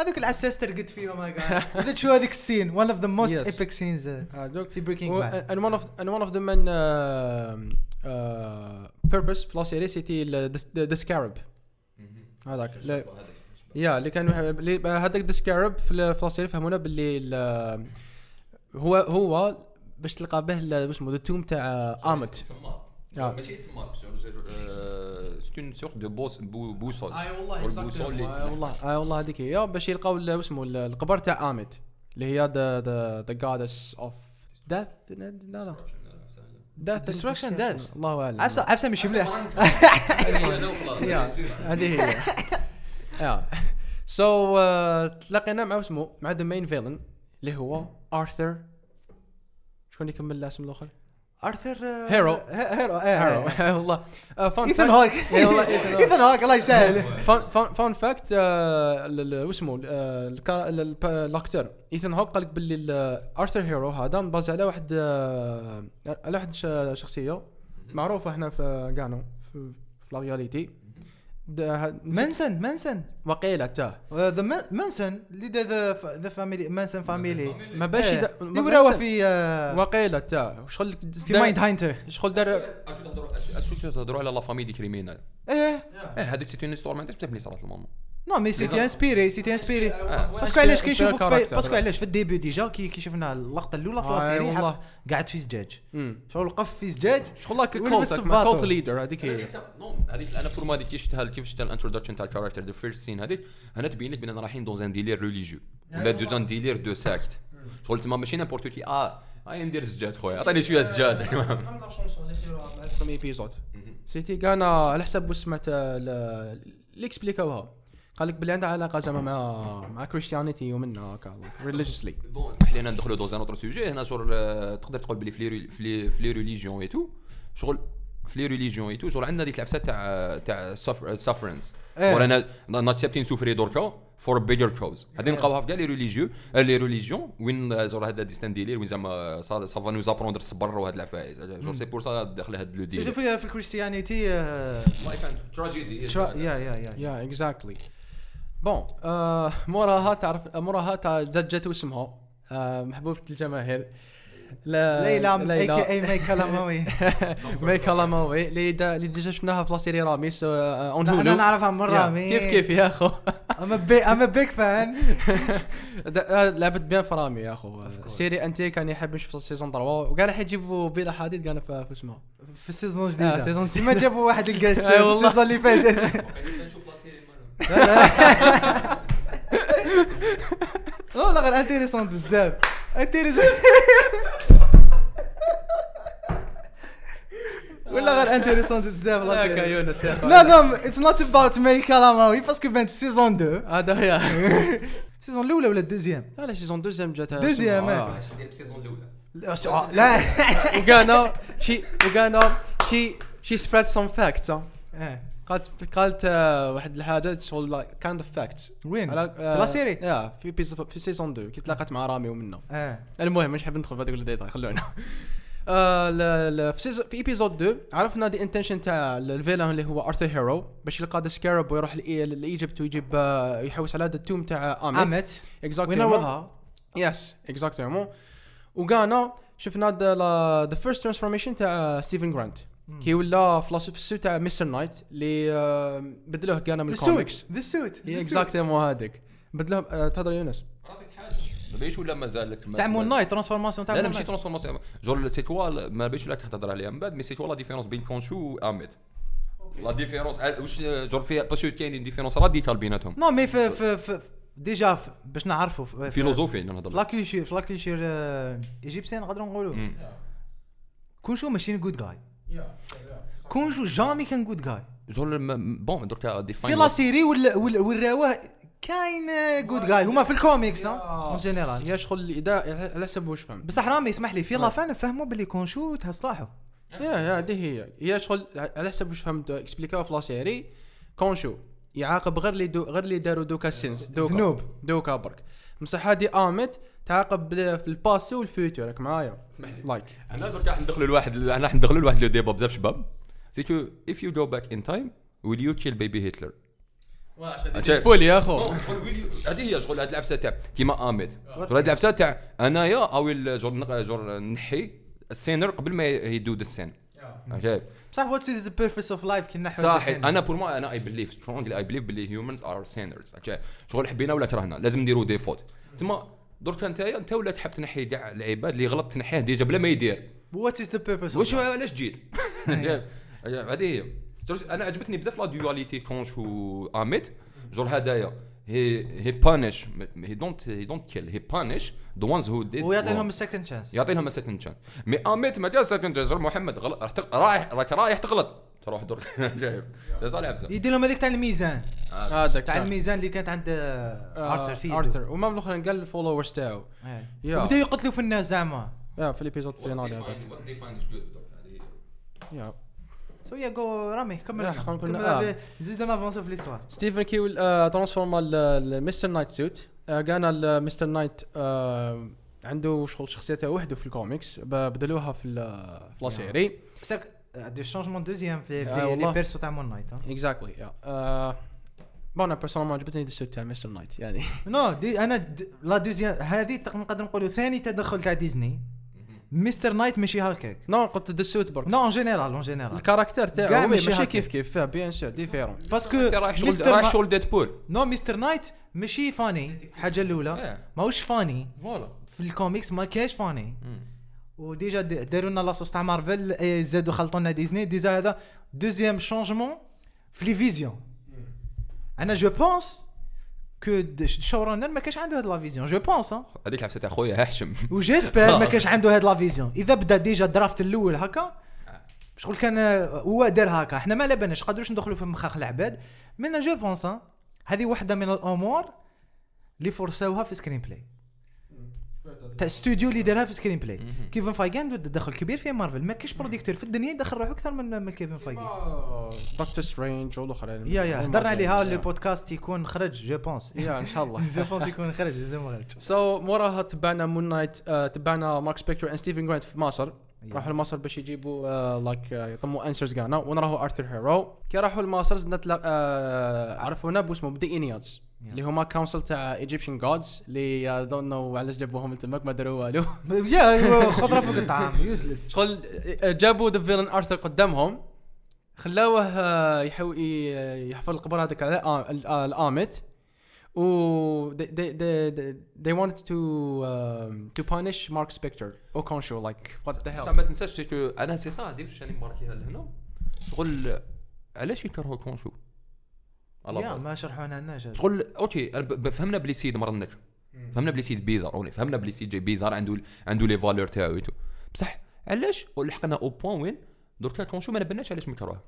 هذاك العساس ترقد فيهم هكا هذاك شو هذيك ال scène one of the most Yes. epic scenes uh, هذوك في Breaking Bad and one of and one of the main uh, uh, purpose في la série c'était the scarab هذاك yeah اللي كان اللي هذاك the scarab في ال- في la série فهمونا باللي ال- هو هو باش تلقى به ال- اسمه the tomb تاع امت. ماشي une sorte de bous- boussole اي والله آه والله آه والله هذيك هي. باش يلقاو اسمه ال- القبر تاع امت اللي هي the the the goddess of death لا لا. Death and Destruction, death. الله أعلم. عفسة عفسة مش مليح يا هذه هي. yeah so تلاقينا مع اسمه مع the main villain اللي هو ارثر شكون يكمل الاسم الآخر؟ ارثر هارو. هارو هارو والله. فان ايثن هوك. ايثن هوك الله يسهل. fun fact واسمه ال actor. ايثن هوك قال لك باللي ال- ارثر هارو هذا مباز على واحد آه، على واحد شخصية. معروفه هنا في كانو في في la réalité منسن منسن وقيله تاه the منسن اللي ذا ذا فاميلي منسن family ما باش اللي وراوه في وقيله تاه شغل في Mindhunter شغل دار est-ce que تهضروا على la famille des criminels إيه آه هذيك c'était un ما عندهاش بزاف اللي صارت ال moment non mais c'était inspiré c'était inspiré آه. parce que علاش كيشوفوك. parce que علاش في ال début déjà كي كي شفنا اللقطه الاولى في la آه، série والله. قاعد في زجاج امم شغل وقف في زجاج شغل cult leader هذيك هي non هذيك أنا pour moi هذيك كيف شفتها كيف شفتها ال introduction تاع ال character the first scene هذيك هنا تبين لك بان رايحين dans un délire religieux ولا dans un délire de secte شغل تما ماشي n'importe qui آه هاي ندير زجاج خويا عطيني شوية زجاج épisode c'était كان على حسب واش سمعت اللي اكسبليكاوها قال لك بلي عندها علاقة زعما مع مع Christianity ومنها هكا religiously bon اسمح لي أنا ندخلوا dans un autre sujet هنا شغل تقدر تقول بلي في les- في les- religions et tout شغل في les religions et tout شغل عندنا ديك العفسه تاع تاع سفرنس. ورانا ناتشابتين سوفري دركا فور بيجر كوز هذه نلقاوها في كاع لي ريليجيون لي ريليجيون وين زور هذا ديستان ديلير وين زعما سافا نو زابروندر الصبر وهاد العفايس جور سي بور سا داخل هاد لو ديلير في الكريستيانيتي آه، تراجيدي شو- يا يا يا يا اكزاكتلي بون آه، موراها تعرف موراها تاع جت اسمها آه، محبوبة الجماهير. لا- ليلى اي كي اي ماي كلاموي ماي كلاموي اللي دا- اللي ديجا شفناها في لاسيري راميس اون أنا هولو نعرفها من رامي كيف كيف يا أخو؟ ام ام بيج فان دا- لعبت بيان في رامي يا أخو. سيري انتي كان يحب نشوف السيزون 3 وكان راح يجيبوا بلا حديد كان في في اسمه في السيزون آه، جديده سيزون ما جابوا واحد والله. السيزون اللي فاتت والله غير انتيريسونت بزاف. intéressante. ولا غير intéressante بزاف يا أخو. لا no it's not about ماي كلماوي parce que بانت saison 2 هذا هي ال saison الاولى ولا ال deuxième لا لا saison deuxième جات deuxième، آه. ال saison الاولى لا سع- لا وكان شي وكان شي she spread some facts. قالت قالت آه، واحد الحاجة شغل kind of facts وين؟ على في la série؟ yeah في بيز في saison 2 كي تلاقت مع رامي ومنه. آه. المهم مش حاب ندخل في هذوك الديتاي خلونا. آه في في épisode 2 عرفنا the intention تاع ال villain اللي هو ارثر هارو باش يلقى the scarab ويروح l'Égypte ويجيب آه، يحوس على هذا التوم تاع امت عمت exactly وينوضها yes exactement وكانا شفنا the first transformation تاع ستيفن جرانت كي ولا في لاس- في ال suit تاع مستر نايت اللي آه، بدلوه كان من ال comics the suit exactement هذاك بدلوه آه، تهضر يونس. بيش ولا مازال لك تاع مون نايت ترانسفورماسيون تاع لا لا ماشي ترانسفورماسيون جور سي توا ما بيش لك تهضر عليها من بعد مي سي توا لا ديفيرونس بين كونشو و اميد لا ديفيرونس واش جور فيها باسكو كاينين ديفيرونس راديكال بيناتهم نو مي في في في في- ديجا في- باش نعرفوا في- في- فيلوزوفي في نهضر. لاكولتور في لاكولتور ايجيبسيان نقدروا نقولوا. كونشو ماشي جود جاي كونشو جامي كان جود جاي جور م- بون دركا في ديفاين لا سيري وراوه كاين جود جاي هما في الكوميكس اون جينيرال يا شغل اذا على حسب واش فهمت بصح رامي اسمح لي في لافان فهموا باللي كونشو تهصلاحو يا يا دي هي هي شغل على حسب واش فهمت اكسبليكاو في لا سيري كونشو يعاقب غير اللي دو غير اللي داروا دوكا سينس دوكا ذنوب دوكا برك بصح هادي امت تعاقب بال- في الباسي والفيوتور راك معايا. اسمح لي لايك أنا درك راح ندخلوا لواحد أنا راح ندخلوا لواحد لو ديبا بزاف شباب سيتو if you go back in time will you kill baby Hitler عشان- فول يا أخو. هذه هي شغل هاد العفسه تاع كيما اميد هاد العفسه تاع أنايا أو نق- شغل نحي السينر قبل ما يدو السين عجيب بصح واتس از ذا بيربس اوف لايف كي نحو صح. أنا بور ما أنا اي بليف سترونغلي اي بليف باللي هيومنز ار سينرز شغل حبينا ولا كرهنا؟ لازم نديروا ديفوت تسمى درك انت انت ولا تحب تنحي كاع العباد اللي غلط تنحيه ديجا بلا ما يدير. وات از ذا بيربس واش علاش جيت. هذه هي. أنا عجبتني بزاف لا ديواليتي كونش و اميت جور هدايا. هي هي بانيش هي دونت هي دونت كيل هي بانيش ذا وانز هو ديد ويعطيهم السكند شانس يعطيهم سكند شانس مي اميت ما جا سكند شانس محمد غلط رايح رايح تغلط. تروح دور جايب. صالح عفسه يدير لهم هذيك تاع الميزان. هذاك. تاع الميزان اللي كانت عند آه، ارثر في ارثر وما الأخرين قال الفولورز تاعو. يا. بدا يقتلوا في الناس زعما. يا في الإبيزود فينالي هذاك. يا. سو يا جو رامي كمل كمل آه. زيد نافونسو في ليستوار ستيفن كيو آه، ترانسفورما المستر نايت سوت آه، كان المستر نايت آه، عنده شغل شخصيته وحده في الكوميكس بدلوها في لا سيري دو شونجمون دوزيام في في لي. بيرسو تاع مون نايت اكزاكتلي يا بون أنا بيرسونال ما عجبتني السوت تاع مستر نايت يعني non دي أنا د- la deuxième هذه نقدر نقولوا ثاني تدخل تاع ديزني مستر نايت ماشي هكاك non قلت ال suit برك non en général en général ال character تاعو ماشي. كيف كيف bien sûr différent parce que مستر رايح شغل ديدبول non مستر نايت ماشي funny حاجة الاولى. ماهوش funny voilà في الكوميكس ما كاش funny و déjà داروا لنا la sauce تاع مارفل زادوا خلطوا لنا ديزني. déjà هذا deuxième changement في les visions. أنا je pense que ال show runner ما كاش عنده هاد la vision. je pense هذيك العفسه تاع خويا هاشم. وجيسبر ما كاش عنده هاد la vision. إذا بدا déjà ال draft الأول هكا شغل كان هو دار هكا. إحنا ما على بالناش قادروش ندخلوا في مخاخ العباد. mais je pense هذه واحدة من الأمور اللي forçawha في screenplay تاع استوديو اللي دارها في screenplay كيفن فايغي عنده تدخل كبير في مارفل ما كايش producteur في الدنيا يدخل روحه أكثر من من كيفن فايغي دكتور سترينج والآخرين. يا يا هضرنا عليها اللي بودكاست يكون خرج جو بونس يا إن شاء الله. جو بونس يكون خرج زي ما خرج سو موراها تبعنا مون نايت آه، تبعنا مارك سبيكتر اند ستيفن جرانت في مصر. راحوا لمصر باش يجيبوا لايك يطموا انسرز كانا ونراهو ارثر هيرو كي راحوا لمصر زدنا آه، عرفونا باسمه بدي انيادز اللي هما كونسل تاع ايجيبشن جودز اللي دون نو علاش جابوهم لتماك ما داروا والو يا خضره فوق الطعام يوزلس شغل آه، جابوا ذا فيلن ارثر قدامهم خلاوه آه، يحو يحفر القبر هذاك على آ- ال- آ- الأمت. و they, they, they, they wanted to um, to punish Mark Spector. أو كونشو like what the بصح hell ما تنساش سيكو أنا سي صا هذه واش راني ماركيها لهنا شغل علاش يكرهوا كونشو الله يا. ما شرحونا لناش هذا. شغل أوكي فهمنا بلي سيد مرنك فهمنا بلي سيد بيزار اوني فهمنا بلي سيد جاي بيزار عنده عنده لي فالور تاعو بصح علاش؟ ولحقنا أو بوان وين؟ دركا كونشو ما نبناش علاش مكروه.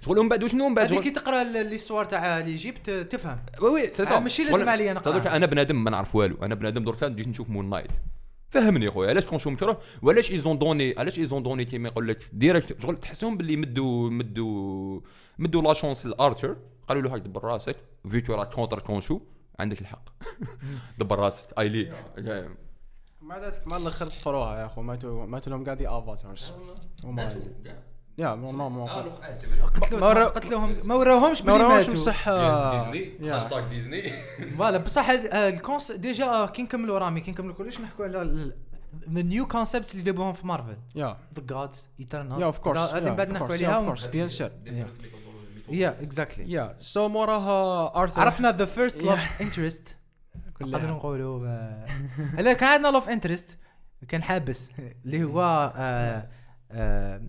شغل ومن بعد وشنو؟ من بعد هذه كي تقرأ ليستوار تاع ليجيبت تفهم. وي وي سي آه، ماشي لازم عليا. درك أنا بنادم ما نعرف والو. أنا بنادم درك جيت نشوف مون نايت فهمني خويا علاش كونشو مكره؟ وعلاش ايزون دوني علاش ايزون دوني كيما يقول لك ديريكت شغل تحسهم باللي مدوا مدوا مدوا لا شونس لأرثر. قالوا له هاك دبر راسك فيتو راك كونتر كونشو عندك الحق. دبر راسك أي ليك مع ذلك ما الآخر طفروها يا أخو ماتوا ماتوا لهم قاعدين افاتارز وما يا ما ما ما قتلوهم قتلوهم ما وراوهمش ما وراهمش بصح ديزني. هاشتاج ديزني. فوالا بصح الكونس ديجا كي نكملوا رامي كي نكملوا كلش نحكوا على النيو كونسبت اللي جابوهم في مارفل يا. ذا جادز ايترنال يا اوف كورس هذه بعد نحكوا عليها بيان سور yeah exactly yeah so موراها ارثر عرفنا the first Yeah. interest كلها. نقدروا نقولوا آه، كان عندنا love interest كان حابس اللي هو آه، آه،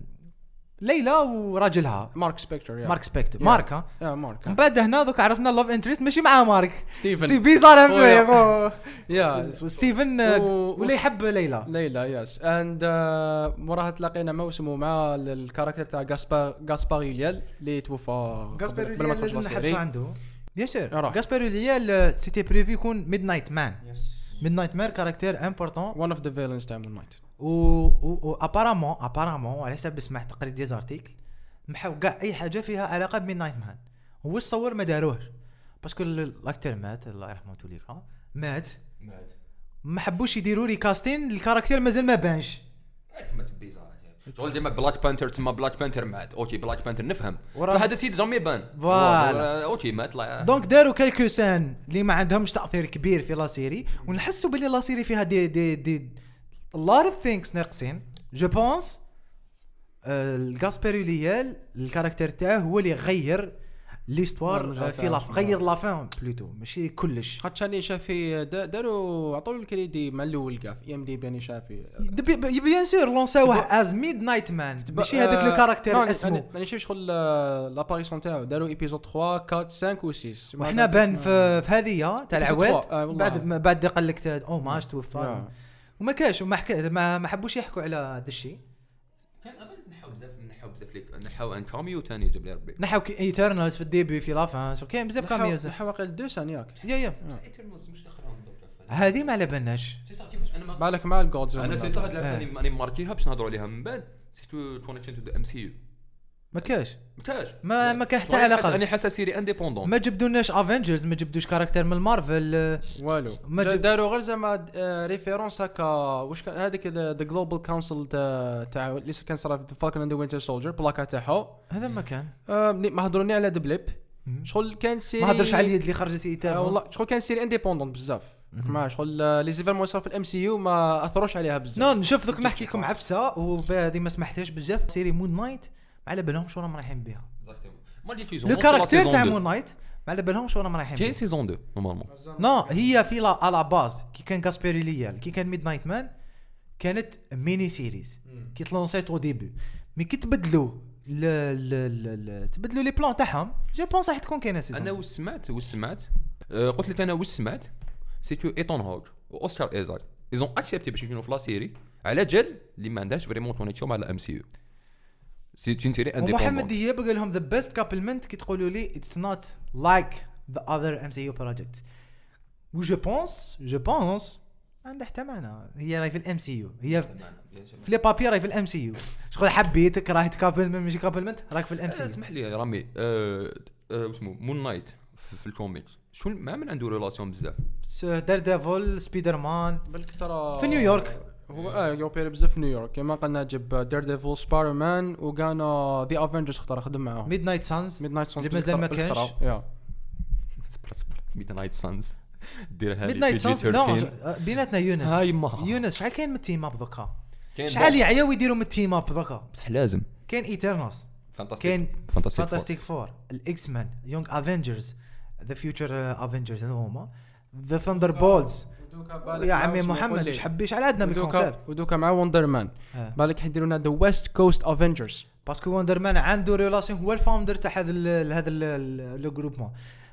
ليلى وراجلها. مارك سبيكتر yeah مارك سبيكتر. Yeah. مارك ها؟ yeah مارك من بعد هنا donc عرفنا love interest ماشي مع مارك. c'est ستيفن ان هو يا- بو yeah ستيفن آه، ولا يحب ليلى. ليلى yes and موراها تلاقينا موسم مع ال character تاع جاسبار جاسبار ليال اللي توفى ما تخرج لازم نحبسوا série. عنده. bien sûr راح. غاسبر ليال c'était prévu يكون Midnight Man Midnight Man caractère important one of the villains تاع Moon Knight و و apparemment apparemment على حسب سمعت قريت des articles نحاو كاع أي حاجة فيها علاقة ب Midnight Man هو الصور ما داروهش. parce que ال- ال acteur مات الله يرحمه توليكا مات. ما حبوش يديروا لي كاستين الكاركتير مازال ما بانش. اسمع بيزار شغل ديما بلاك بانثر تسمى بلاك بانثر مات. أوكي بلاك بانثر نفهم. هذا سيد جامي بان. فوالا. أوكي مات دونك داروا كالكو سان اللي ما عندهمش تأثير كبير في لا سيري ونحسوا باللي لا سيري فيها دي دي دي لوت اوف ثينكس ناقصين. جو بونس الجاسبيروليال الكاركتير تاعه هو اللي غير ليستوار في لا. غير لا فان بلوتو ماشي كلش. خاطش راني شافي؟ دا- داروا عطوا له الكريدي مع الأول كاع في إم دي بي راني شافي. بيان سور لونساوه از ميد نايت مان ماشي هذاك لو كاركتير اسمه. راني شايف شغل لاباريسيون تاعو داروا ايبيزود 3 4 5 و 6 وحنا بان في هذه تاع العواد. آه،. بعد بعد قال لك أو ماش توفى. وما كاش وما حكى ما, ما حبوش يحكوا على هذا الشيء. كان قبل نحاو بزاف نحاو بزاف ليك نحاو أن كاميو ثاني جاب لي ربي. نحو ايترنالز في الديبي في لافان كاين بزاف كاميوز حواقل دو سان ياك يا. يا ايترنالز مش دخلهم هذه ما على بالناش. بالك مع الجولدز أنا سي صح هاد آه. العفسه راني راني ماركيها باش نهضروا عليها من بعد. سيتو كونيكشن تو ذا ام سي يو ما كاش. مكاش ما ما كان حتى علاقة. أنا حاسة سيري انديبوندون ما جبدوناش افنجرز ما جبدوش كاركتر من مارفل آه، والو. ما ما جب- داروا غير زعما ريفيرونس هكا. واش كان هذاك ذا جلوبال كونسل تاع اللي كان صرا في فالكون اند وينتر سولجر بلاكا تاعو. هذا ما كان. آه، ما هضروني على دبليب شغل كان سيري ما هضرش على اليد اللي خرجت آه، ايترنالز والله شغل كان سيري انديبوندون بزاف. مع شغل آه، لي زيفيرمون صار في الام سي يو ما أثروش عليها بزاف. نو نشوف دوك نحكي لكم عفسة وهذه ما سمحتهاش بزاف. سيري مون نايت ما على بالهمش وراهم رايحين بها. لو كاركتير تاع مون نايت ما على بالهمش وراهم رايحين كاين بها. سيزون 2 نورمالمون نو هي في لا على باز كي كان كاسبيري ليال كي كان ميد نايت مان كانت ميني سيريز كي تلونسيت أو ديبي مي كي تبدلوا تبدلوا لي بلان تاعهم. جو بونس راح تكون كاينة سيزون أنا واش سمعت واش سمعت؟ آه، قلت لك أنا واش سمعت؟ سيتو ايتون هوك واوسكار ايزاك ايزون اكسبتي باش يكونوا في لا سيري على جال اللي ما عندهاش فريمون كونيكسيون مع الام سي يو سي اون سيري ومحمد انديبوندون دياب قال لهم ذا بيست كابلمنت كي تقولوا لي اتس نوت لايك ذا اذر ام سي يو بروجكت و جو بونس جو بونس عندها حتى معنى. هي راهي في الام سي يو هي في لي بابي راهي في الام سي يو شغل حبيتك راهي تكابلمنت ماشي كابلمنت راك في الام سي يو اسمح لي يا رامي. آه، آه، واسمو مون نايت في في الكوميكس شو ما من عنده ريلاسيون بزاف. دير ديفول سبيدر مان بالك ترى في نيويورك. هو آه يوبير بزاف في نيويورك. كما قلنا جاب دير ديفل سبايدر مان وكان ذا افنجرز اختار خدم معاهم. ميد نايت سانز ميد نايت سونز اللي مازال ما كانش. يا صبر صبر ميد نايت سانز ديرها ميد نايت سانز بيناتنا يونس. هاي ما. يونس شحال كاين من التيم أب دوكا شحال. يعياو يديروا من التيم أب دوكا بصح لازم. كاين ايترنالز فانتاستيك كاين فانتاستيك فانتاستيك فور الاكس مان يونغ افنجرز ذا فيوتشر افنجرز هذو هما. ذا ثاندر بولز يا عمي محمد إيش حبيش على عندنا من الكونسيبت ودوكا ودوكا مع وندر مان آه. بالك حيديروا لنا ذا ويست كوست افنجرز باسكو وندر مان عنده ريلاسيون هو الفاوندر تاع هذا ال- هذا لو جروبمون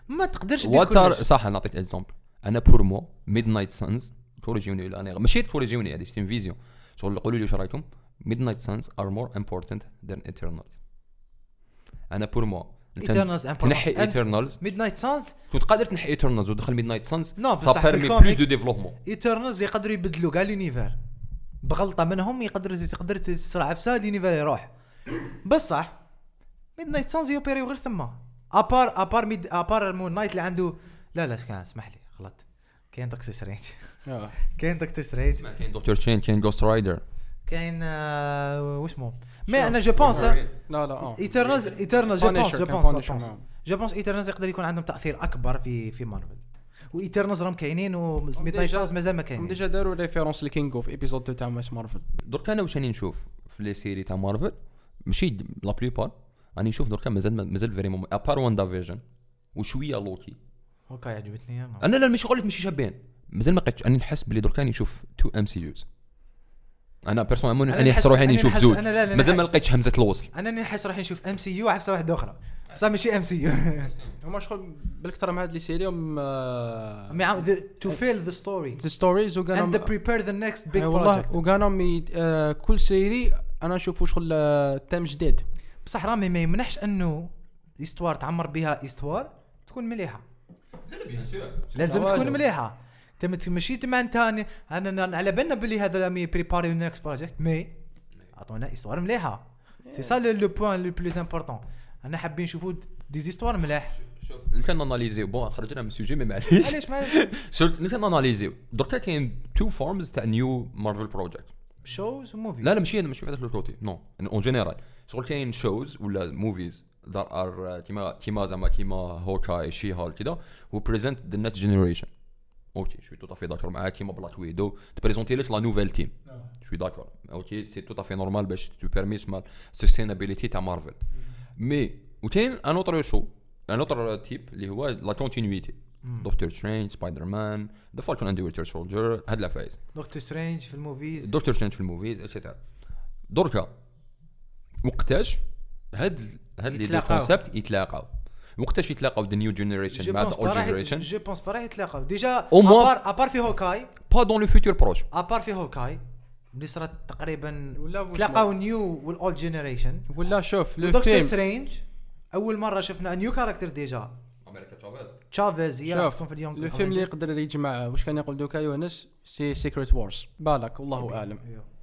ما تقدرش دير واتر كلش. صح نعطيك اكزومبل أنا بور مو ميد نايت سانز توريجيوني ولا أنا ماشي توريجيوني هذه سيتي فيزيون شغل قولوا لي واش رأيكم؟ ميد نايت سانز ار مور امبورتنت ذان ايترنالز أنا بور مو Eternals important. تنحي And- ايترنالز ميد نايت سانز كنت قادر تنحي ايترنالز ودخل ميد نايت سانز نو سا بصح في بيرمي بلوس دو ديفلوبمون. ايترنالز يقدروا يبدلوا كاع لونيفير بغلطة منهم يقدر تقدر تصرع عفسه لونيفير يروح. بصح ميد نايت سانز يوبيريو غير ثما ابار ابار ميد ابار مون نايت اللي عنده لا لا اسمح لي غلط. كاين دكتور سترينج كاين دكتور سترينج كاين دكتور تشين كاين جوست رايدر كاين آه، واسمه مي أنا جو بونس لا لا ايترنالز ايترنالز جو بونس جو بونس جو بونس ايترنالز يقدر يكون عندهم تأثير أكبر في في مارفل وايترنالز راهم كاينين وميد نايت سانز مازال ما هم كاينين ديجا داروا ريفيرونس لكينغو في ايبيزود 2 تاع ماس مارفل درك أنا واش راني نشوف في لي سيري تاع مارفل ماشي لا بليبار راني نشوف درك مازال مازال فريمون ابار واندا فيجن وشوية لوكي أوكي عجبتني أنا أنا لا ماشي قلت ماشي شابين. مازال ما لقيتش أنا نحس بلي درك راني نشوف تو ام سي يوز أنا بيرسونيلمون أنا أنا نحس- روحي نشوف زوج مازال ما لقيتش همزة الوصل. أنا نحس راح نشوف ام سي يو عفسه واحدة أخرى. بصح ماشي ام سي يو هما شغل بالك ترى مع هاد لي سيري هم تو فيل ذا ستوري ذا ستوريز to prepare the next big آه، والله mais- آه، كل série أنا نشوفوا شغل آه، thème جديد. بصح رامي ما يمنحش إنه histoire تعمر بها histoire تكون مليحة. لازم لا تكون. مليحة. انت ماشي تما انت أنا- أنا على بالنا بلي هذا mais préparer next project mais أعطونا histoire مليحة. c'est ça le point le plus important أنا حابين نشوفوا des histoires ملاح. شوف كان analysé bon خرجنا من ال sujet mais معليش علاش ما سورت كان اناليزيو دركا كاين تو فورمز تاع نيو مارفل بروجيكت شوز وموفي لا لا ماشي ماشي في هذاك الكوتي نو اون جينيرال شغل كاين شوز ولا موفيز ذات ار كيما كيما زعما كيما هوكاي شي هال كذا هو بريزنت ذا نيكست جينيريشن أوكي شوي تو افي داكور معاك كيما بلاك ويدو تبريزونتي لك لا نوفيل تيم شوي داكور أوكي سي تو افي نورمال باش تو بيرميت مال سستينابيليتي تاع مارفل مي وكاين ان اوتر شو un autre type اللي هو la continuité Doctor Strange Spider-Man The Falcon and Winter Soldier هاد العفايس Doctor Strange في ال movies Doctor Strange في ال movies et cetera دركا وقتاش هاد هاد لي يتلاقاو. concept يتلاقاو وقتاش يتلاقاو the new generation مع the old generation je pense pas راح يتلاقاو. déjà à part à part في Hawkeye pas dans le futur proche à part في Hawkeye اللي صارت تقريبا تلاقاو new وال old generation ولا شوف le Doctor film Strange أول مرة شفنا new character déjà أمريكا تشافيز. تشافيز هي راح شوف تكون في اليوم le film اللي يقدر يجمع واش كان يقول donc يونس؟ c'est Secret Wars بالك الله أعلم.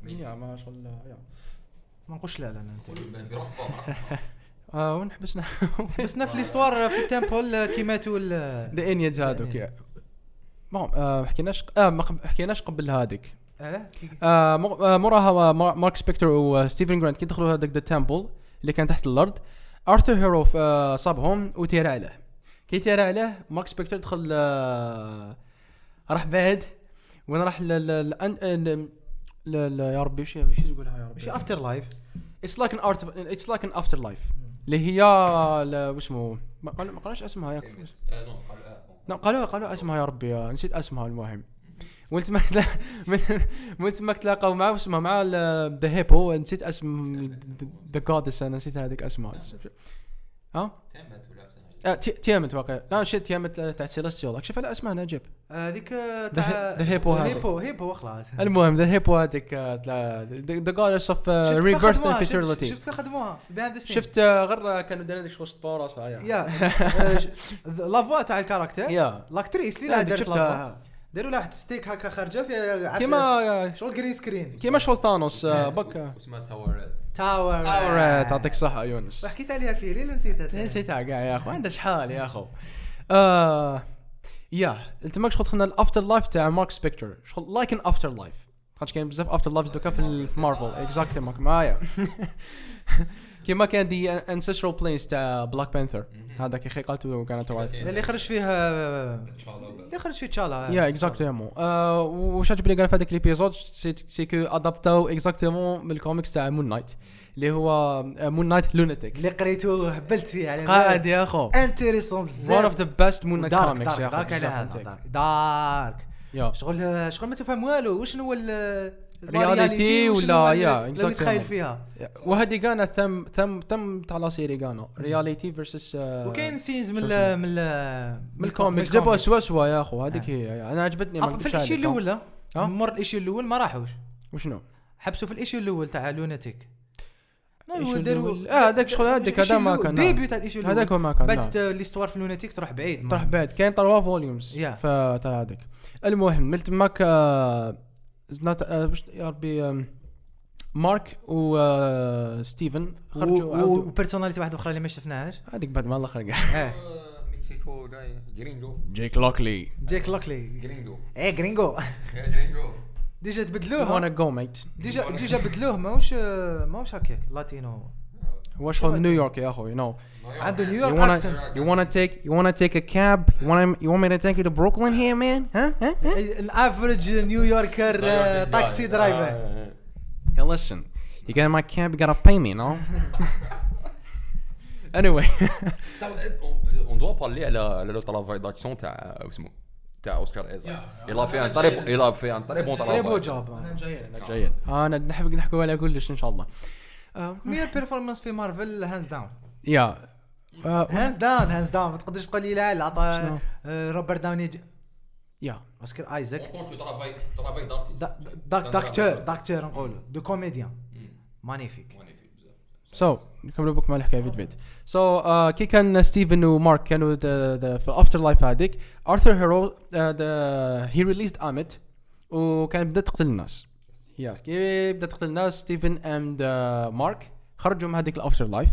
yeah ما شغل yeah. ما نقولش لا لا لا انت آه وين حبسنا بسنا في l'histoire في ال temple كي ماتوا ال- the- انيج هذوك آه، حكيناش آه ما حكيناش قبل هذيك آه كي- آه، مو- آه، موراها ما- Marc Spector و Steven Grant كي دخلوا هذاك the temple اللي كان تحت الأرض Arthur Harrow آه، صابهم و tirer عليه. كي tirer عليه Marc Spector دخل آه، راح بعد وين راح ل ل ل- يا ربي وش وش يقولها يا ربي؟ afterlife it's like an art it's like an afterlife اللي هي ل- وش اسمه؟ ما قال- ما قالوش اسمها ياك لا قالوا قالوا اسمها يا ربي آه، نسيت اسمها المهم. ولت ما ولت ما تلاقوا معه اسمها؟ مع the hippo نسيت اسم the goddess أنا نسيت هذيك اسمها. ها؟ آه، تي- Tiamut واقع. لا shit Tiamut آه، تاع Celestial شوف على اسمها نجيب هذيك تاع the hippo هذا. hippo hippo خلاص المهم the hippo هذيك the goddess of rebirth and شفت- fertility شفت كيف خدموها بهذا ال scene شفت آه، غير كانوا دارين شغل support راسها yeah. yeah. آه، ش- la voix تاع ال character؟ yeah. l'actrice اللي هذيك دارت la voix شفتها داروا لها واحد stick هكا خارجة فيها كيما شغل green screen كيما شغل Thanos آه، بك اسمها Taweret تاور تاور تعطيك الصحة يونس. حكيت عليها في reel نسيتها نسيتها كاع يا أخو. عنده شحال يا أخو. آه يا أنت ماك شغل دخلنا ال afterlife تاع Marc Spector شغل like an afterlife خاطر كاين بزاف afterlives donc في Marvel. exactly ماك معايا كيما كان the Ancestral Planes تاع Black Panther هذاك أخي قالته كانت توارث اللي خرج فيها اللي خرج فيه تشالا يا اكزاكتومون واش عجبني قال في هذاك ليبيزود سي كو ادابتاو اكزاكتومون من الكوميكس تاع مون نايت اللي هو مون نايت لوناتيك اللي قريته هبلت فيه يعني قاعد يا أخو. انتريسون one بزاف of the best مون نايت كوميكس يا أخو. دارك على هذا. دارك شغل شغل ما تفهم والو وش هو ال Reality ولا- يا، exactly. يتخيل فيها وهذه كان ثم ثم ثم تاع لا سيري كانوا رياليتي فيرسس وكاين سينز من ال من ال من الكوميكس جابوها سوا سوا يا أخو هذيك هي أنا عجبتني في عليك. الأول؟ مر الاشيو الأول ما راحوش وشنو؟ حبسوا في الاشيو الأول تاع لوناتيك داروا؟ آه، هذاك شغل هذاك هذا ما كان،. ديبيو تاع الأول هذاك ما كان. بعد ليستوار في لوناتيك تروح بعيد طرح بعد كاين طروا فوليومز يا. فتاع هذاك المهم ملت ماك زنات وش يا ربي مارك وستيفن خرجوا عاودوا. وبيرسوناليتي واحدة أخرى اللي ما شفناهاش. هذيك بعد ما الله خرج آه مكسيكو جاي. جرينجو. جيك لوكلي. جيك لوكلي. جرينجو. إيه جرينجو. يا جرينجو. ديجا وأنا تبدلوه جو ميت ديجا ديجا بدلوه. ماهوش ماهوش هكاك لاتينو. هو. هو شغل نيويورك يا اخو يو نو عنده You نيويورك wanna اكسنت you wanna take you wanna take a cab? You wanna you want me to take you to Brooklyn here, man? Huh? Huh? huh? ال average New Yorker taxi driver Hey, listen. You get in my cab, you gotta pay me, no? anyway, on doit parler على على le travail d'action تاع اسمه تاع Oscar Isaac il a fait un très il a fait un très bon très beau travail job جيد. أنا نحب نحكوا على كلش ان شاء الله. مير performance في Marvel hands down yeah hands down hands down ما تقدرش تقول لي لا لا؟ عطى آه، Robert Downey yeah. parce que Isaac. d'acteur d'acteur نقولوا. de comédien magnifique so نكملوا بكم على الحكاية vite vite. so كي كان Steven و Marc كانوا the- the- في ال afterlife هذيك Arthur Harrow he released Ammit وكان بدأ تقتل الناس. yeah كي بدأ تقتل الناس؟ Steven and مارك خرجوا من هذيك ال after life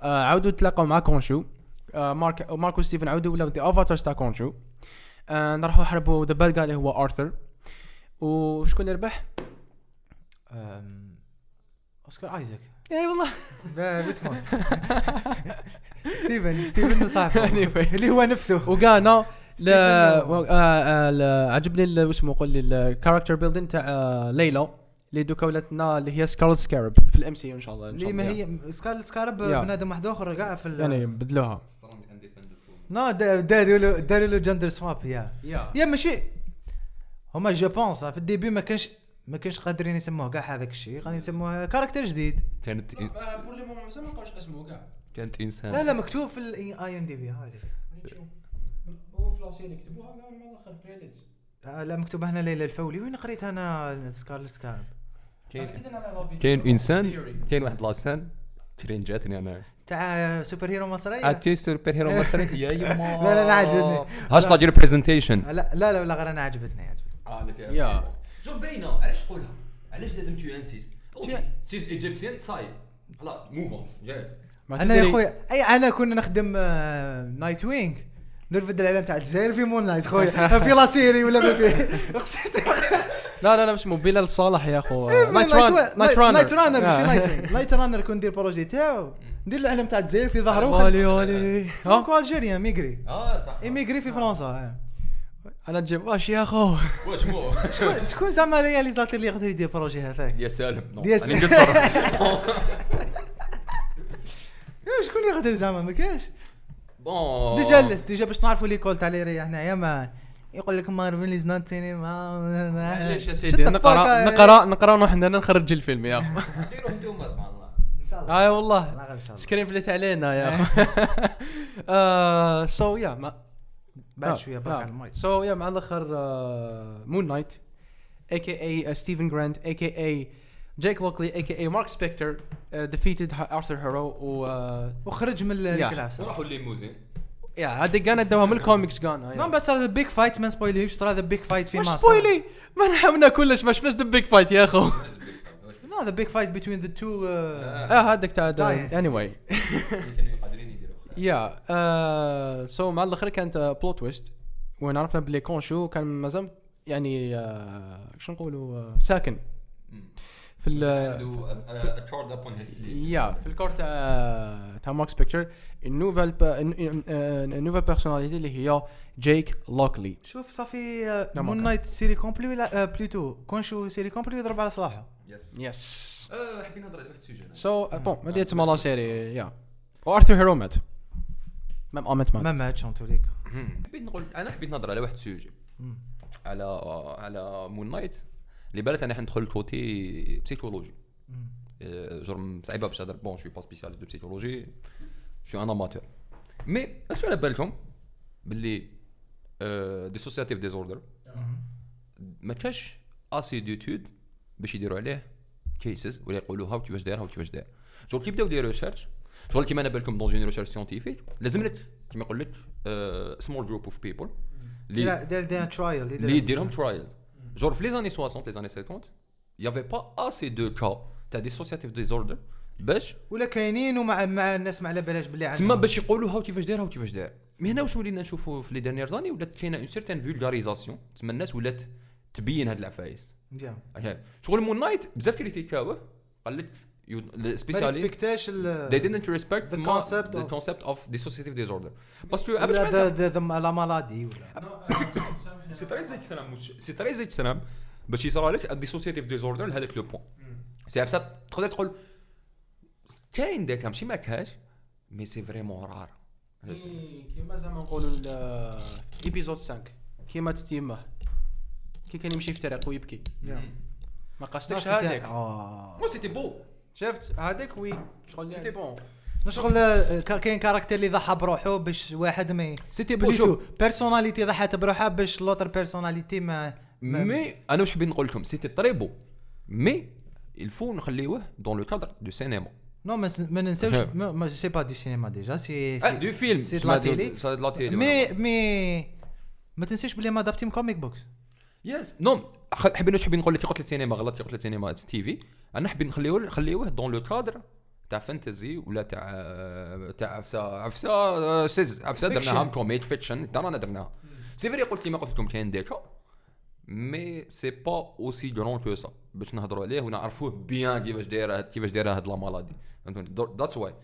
آه عاودوا تلاقوا مع كونشو. آه مارك ماركو ستيفن عاودوا ولاو the avatars تاع كونشو. آه راحوا حاربوا the bad guy اللي هو ارثر وشكون اللي ربح؟ أوسكار آيزاك. اي والله. باسمه ستيفن ستيفن Anyway. اللي هو نفسه. وقانا لا عجبني اسمه قول لي ال character building تاع ليلى اللي دوكا ولاتنا اللي هي سكارلت سكارب في الام سي إن شاء الله اللي ما. هي سكار سكارب. بنادم واحد آخر كاع في يعني بدلوها. نو دا- داروا له داروا له جندر سواب يا. يا. ماشي. هما جو بونس في الديبي ما كانش ما كانش قادرين يسموه كاع هذاك الشيء قاعدين يسموه كاركتر جديد. كانت بور لي مومون ما نبقاوش اسمه كاع. كانت إنسان. لا لا مكتوب في الاي ام دي بي هذه هو في لاسين يكتبوها قالوا ما الآخر كريديتس لا مكتوب هنا ليلى الفولي. وين قريت أنا Scarlet Scarab كاين كاين إنسان كاين واحد لاسان ترين جاتني أنا. تاع super hero مصري عرفتي super hero مصري يا يما لا، لا، عجبني. hashtag representation لا لا لا, غير أنا عجبتني عجبتني. yeah. جو باينه علاش تقولها؟ علاش لازم tu insistes؟ OK، she's Egyptian ça y est خلاص move on أنا يا خويا أي أنا كنا نخدم Nightwing نرفد الاعلام تاع الجزائر في Moon Knight خويا. في la série ولا ما في. أقسم لا لا لا اسمه بلال صالح يا أخو. Night Night run Nightrunner Nightrunner ماشي. Nightwing Nightrunner كون ندير projet تاعو ندير الاعلام تاع الجزائر في ظهره والي والي ها؟ franco-algérien immigré آه صح. immigré في فرنسا آه. أنا نجيب واش يا أخو؟ واش مو شكون شكون زعما réalisateur اللي يقدر يدير projet هذاك يا سالم. يا سالم. شكون يقدر زعما؟ ما كاش bon déjà déjà باش نعرفوا l'école تاع لي ريا حنايا ما يقول لك Marvel is not cinema معليش يا سيدي نقرا نقرا نقرأ وحنا نخرج الفيلم يا اخو ديروا انتوما سبحان الله. والله. إن شاء الله. screen فليت علينا يا اخو so yeah ما بعد شوية برك على ال mic. so yeah مع الأخر Moon Knight a.k.a. ستيفن جرانت a.k.a. جيك لوكلي a.k.a. Marc Spector defeated Arthur Harrow و آه، وخرج من yeah. الكلاف وراحوا الليموزين. yeah هذا كان من الكوميكس كان no بس هذا big fight ما spoileيش صار هذا big fight في مش مصر؟ spoiler ما نحاولنا كلش ما شفناش the big fight يا أخو. no the big fight between the two آه هذاك تاع. anyway yeah so مع الآخر كانت plot twist وين عرفنا بلي كونشو كان مازال يعني آه، شو نقولوا آه، ساكن. في ال عنده تشارد اب اون هيز سليف يا في الكور تاع تاع ماكس بيكتشر النوفال النوفال بيرسوناليتي اللي هي جيك لوكلي شوف صافي ما مون. نايت سيري كومبلي ولا بلوتو كونشو سيري كومبلي يضرب على صلاحه يس يس حابين نهضر على واحد السوجي سو بون ما ديت تما لا سيري يا وارثر هيرو مات même Ammit ما مات ماتش en théorie حبيت نقول أنا حبيت نهضر على واحد ال sujet على على Moon Knight اللي بالك أنا حندخل côté psychologie. آه، جرم صعيبة باش نهضر bon je suis pas spécialiste de psychologie je suis un amateur mais est-ce que على بالكم باللي dissociative disorder ما كاش assez d'études باش يديروا عليه cases ولا يقولوا هاو كيفاش داير هاو كيفاش داير. شغل كي بداو des recherches شغل كيما أنا بالكم dans une recherche scientifique لازم لك كيما يقول لك small group of people trial اللي يديرهم trial جور في les années 60 les années 50 y avait pas assez de cas تاع dissociative disorder باش ولا كاينين ومع مع الناس ما على بالهاش باللي تما عندهم باش يقولوا هاو كيفاش داير هاو كيفاش داير mais هنا واش ولينا نشوفوا في les dernières années ولات كاينة une certaine vulgarisation تما الناس ولات تبين هاد العفايس yeah. OK. شغل Moon Knight بزاف كريتيكاوه قال لك ما spécialement respectاش they didn't respect The the concept the of- concept of dissociative disorder parce que ولا the the la maladie ولا c'est très extrême c'est très extrême باش يصرى لك ال dissociative disorder لهذاك le point c'est عفسات تقدر تقول كاين داك ماشي ما كاش mais c'est vraiment rare كيما زعما نقولوا épisode 5 كيما تتيمه كي كان يمشي في طريق ويبكي ما قصدكش هذاك mais c'était beau شفت هذاك oui شغل يعني bon نشغل كا- كاين character اللي ضحى بروحه باش واحد mais c'était plutôt personnalité ضحت بروحها باش l'autre personnalité ما mais أنا واش حبيت نقول لكم c'était très beau mais il faut نخليوه dans le cadre de cinéma non mais c'- mais c'est pas du cinéma déjà c'est آه du film c'est de la télé c'est la télé mais mais ما تنساش بلي ما adapté comic books yes no حابين واش حابين نقول لك قلت السينما غلط قلت السينما TV أنا حابين نخليوه نخليوه dans le cadre تاع fantasy ولا تاع تاع عفسه عفسه سيز عفسه Fiction. درناها comédie fiction ترانا درناها. c'est vrai قلت كيما قلت لكم كاين des cas mais c'est pas aussi grand que ça باش نهضروا عليه ونعرفوه bien كيفاش دايره كيفاش دايره هاد la maladie. فهمتوني؟ that's why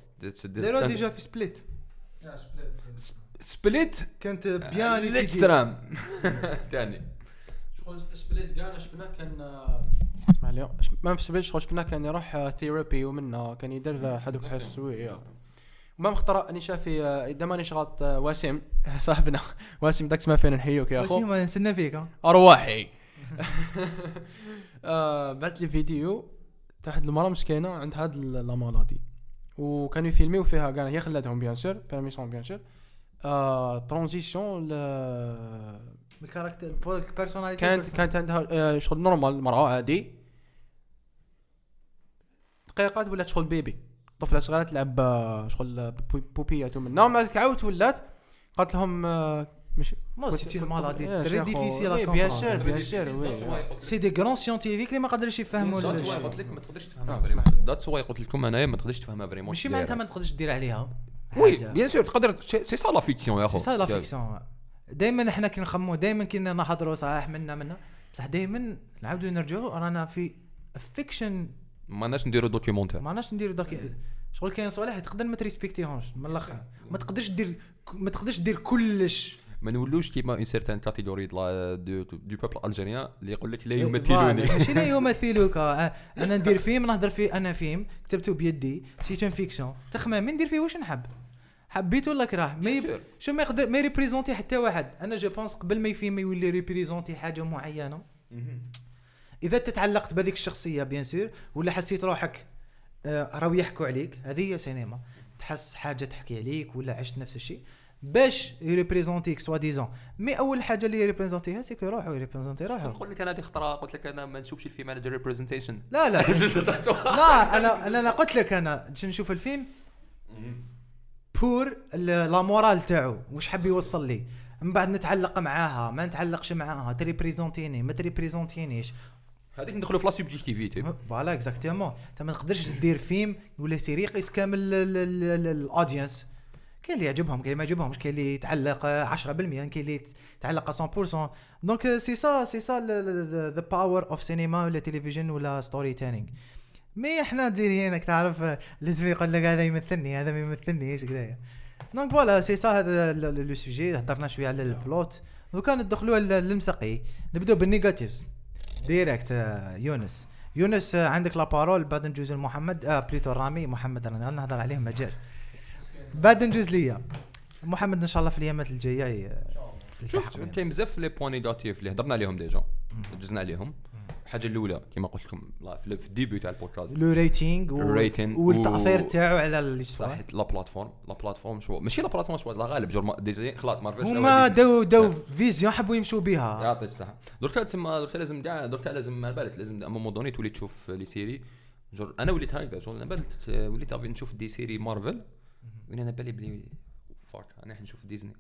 داروا déjà في سبليت سبليت كانت بيان étudié. الاكسترام ثاني شغل سبليت كاع شفناه كان اسمع لي ما في سبليت شغل شفناه كان يروح ثيرابي ومنه كان يدير هذوك الحسوية ما مختار اني شافي اذا ماني شغلط آه، واسم صاحبنا. واسم داك ما فين نحيوك يا أخو. وسيم ما نستنى فيك. أرواحي. آه، بعث لي فيديو تاع واحد المراه مسكينة عند هاد la maladie وكانوا يفيلميو فيها كاع هي خلاتهم bien sûr permission bien sûr. آه transition بال caractère ال personnalité كانت كانت عندها آه، شغل normal مرأة عادي. دقيقات ولات شغل bébé. طفلة صغيرة تلعب آه، شغل بو- بوبيات ومنها ومن بعد عاودت ولات قالت لهم آه، mais c'est une maladie très. difficile bien sûr bien sûr c'est des grands scientifiques اللي ما قدرش يفهموا واي قلت لك ما تقدرش تفهمها نعم، vraiment that's why قلت لكم انايا ما تقدرش تفهمها vraiment ماشي معناتها ما تقدرش دير عليها oui bien sûr تقدر c'est ça la fiction يا سي اخو ça la fiction دائما إحنا كي نخمو دائما كي نحضروا صحيح منا منا بصح دائما نعاودوا نرجعوا رانا في fiction ماناش نديرو documentaire ما عرفناش نديروا داك شغل كاين صوالح تقدر ما تريسبكتيهمش من الأخر. ما تقدرش دير ما تقدرش دير كلش. ما نولوش كيما une certaine catégorie de de peuple algérien اللي يقول لك لا voilà، يمثلوني. ماشي لا يمثلوك. آه، أنا ندير فيلم نهضر فيه أنا فيلم كتبته بيدي c'est une fiction تخمامي ندير فيه؟ واش نحب؟ حبيت ولا كره ما يب... شو ما يقدر ما يريبريزونتي حتى واحد. أنا je pense قبل ما يفيلم يولي ريبريزونتي حاجة معينة. إذا تتعلقت بهذيك الشخصية bien sûr ولا حسيت روحك آه، راهو يحكوا عليك هذه هي سينما. تحس حاجة تحكي عليك ولا عشت نفس الشيء. باش يريبريزونتيك soi-disant mais أول حاجة اللي يريبريزونتيها c'est que روحو يريبريزونتي روحو. نقول لك أنا هذه خطرة قلت لك أنا ما نشوفش الفيلم على representation لا لا. لا أنا أنا أنا قلت لك أنا نشوف الفيلم pour la morale تاعو واش حب يوصل لي. من بعد نتعلق معاها ما نتعلقش معاها تريبريزونتيني ما تريبريزونتينيش. هذيك ندخلوا في la subjectivité voilà exactement أنت ما تقدرش دير فيلم ولا série يقيس كامل ال- ال- ال- ال audience كاين اللي يعجبهم كاين اللي ما يعجبهمش كاين اللي يتعلق آه، 10% كاين اللي يتعلق 100% donc c'est ça c'est ça the power of سينما ولا تلفزيون ولا storytelling mais إحنا ديريينك تعرف آه، لازم يقول لك هذا يمثلني هذا ما يمثلنيش كذايا donc voilà c'est ça هذا le sujet هضرنا شوية على ال plot وكان ندخلوا للمسقي نبداو بال negatives direct آه، يونس. يونس آه، عندك la parole بعد نجوز لمحمد آه plutôt رامي محمد رانا نهضر عليه مجال بعد نجوز ليا. محمد إن شاء الله في الايامات الجاية شوف. كاين بزاف لي بوان نيجاتيف اللي هضرنا عليهم ديجا. جزنا عليهم. الحاجة الأولى كما قلت لكم في الديبي تاع البودكاست. لو ريتينغ والتاثير تاعو على الاستواء صح لا بلاتفورم لا بلاتفورم شو ماشي لا بلاتفورم شو لا غالب جور خلاص ما عرفتش هما داو داو فيزيون حبوا يمشوا بها يعطيك الصحة. دركا تسمى دركا لازم دركا لازم ما بالك لازم ا مومون دوني تولي تشوف لي سيري. جور أنا وليت هكذا جور أنا بالك وليت نشوف دي سيري مارفل. وين أنا بالي بلي فاك أنا راح نشوف ديزني.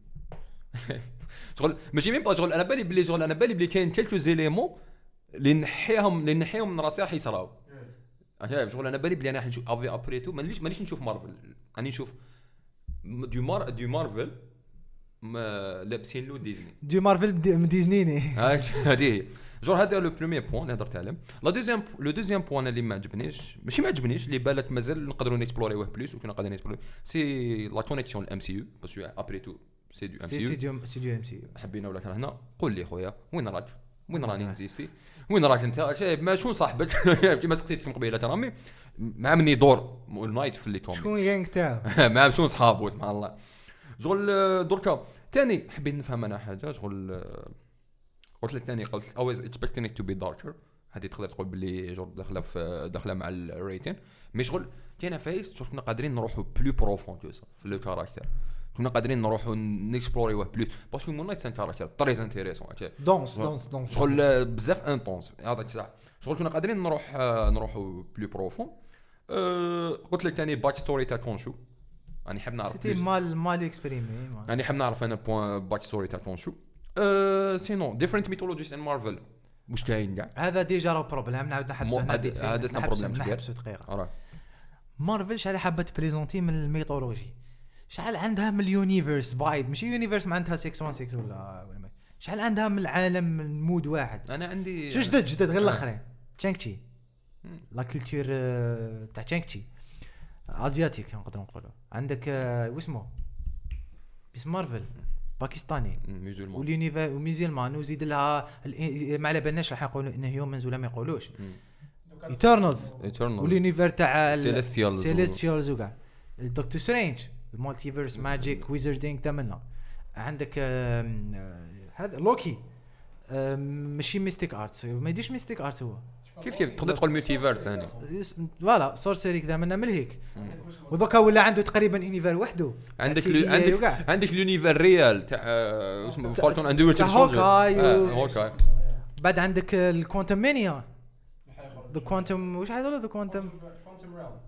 شغل ماشي ميم با شغل أنا بالي بلي شغل أنا بالي بلي كاين كيلكو زيليمون اللي نحيهم اللي نحيهم من راسي راح يصراو أنا شغل أنا بالي بلي أنا راح نشوف افي ابري تو. مانيش مانيش نشوف مارفل. راني نشوف دو مار دو مارفل ما لابسين له ديزني. دي مارفل بدي- من ديزنيني. هاك هذه هي جور هذا لو بروميير بوان اللي هضرت عليه لا دوزيام لو دوزيام بوان اللي ما عجبنيش ماشي ما عجبنيش اللي بالك مازال نقدروا نيكسبلوريوه بلوس وكنا قادرين نيكسبلوري سي لا كونيكسيون الام سي يو باسكو ابري تو سي دو ام سي يو دي سي دي ام سي حبينا ولا كرهنا قول لي خويا وين راك وين راني نزيستي وين راك انت؟ شايف ما شو صاحبك؟ كيما سقسيتكم قبيله رامي مع مني دور النايت في اللي تومي. شكون الجانج تاعو مع شنو صحابه سبحان الله. شغل آه، دركا. ثاني حبيت نفهم أنا حاجة. شغل آه، قلت لك ثاني قلت always expecting it to be darker. هذه تقدر تقول باللي شغل داخلة في داخلة مع ال writing mais شغل كاين فايس شغل كنا قادرين نروحوا plus profond في le caractère كنا قادرين نروحوا نكسبلوريوه plus. parce que Moon Knight c'est un caractère très intéressant dense dense dense شغل آه، بزاف intense يعطيك الصحه شغل كنا قادرين نروح آه، نروحوا plus profond. أه قلت لك ثاني backstory تاع كونشو. راني حاب نعرف سيتي. مال مال اكسبريمي راني حاب نعرف أنا بوان باك ستوري تاع كونشو. سينون ديفرنت ميثولوجيز ان مارفل مش كاين كاع؟ هذا ديجا راه بروبليم نعاود هنا هذا-. هذا بروبليم كبير. نحبسوا دقيقه مارفل شحال حابة تبريزونتي من الميثولوجي؟ شحال عندها من اليونيفرس فايب ماشي يونيفرس ما عندها 616 ولا شحال عندها من العالم من مود واحد؟ أنا عندي شو جدد جدد آه. غير الاخرين تشانكتشي لا كولتور آه، تاع تشانكتشي آزياتيك نقدروا نقولوا عندك آه، واسمه باسم مارفل. باكستاني. ميزولمان واليونيفر وميزيلمان وزيد لها ما على بالناش راح يقولوا انه هيومنز ولا ما يقولوش. ايترنالز ايترنال واليونيفر تاع و- سيليستيالز وكاع. الدكتور سترينج. المالتيفيرس ماجيك ويزردينغ ثمنا عندك آه، هذا لوكي ماشي mystic arts ما يديش mystic arts هو. كيف كيف؟ تقدر تقول multiverse هاني voilà sorcery كذا منا من هيك. ودوكا ولا عنده تقريبا univers وحده. عندك le- عندك. عندك ال univers réel تاع آه، اسمه Falcon and تاع Hawkeye و- Hawkeye بعد عندك ال Quantumania the quantum وش هذول the quantum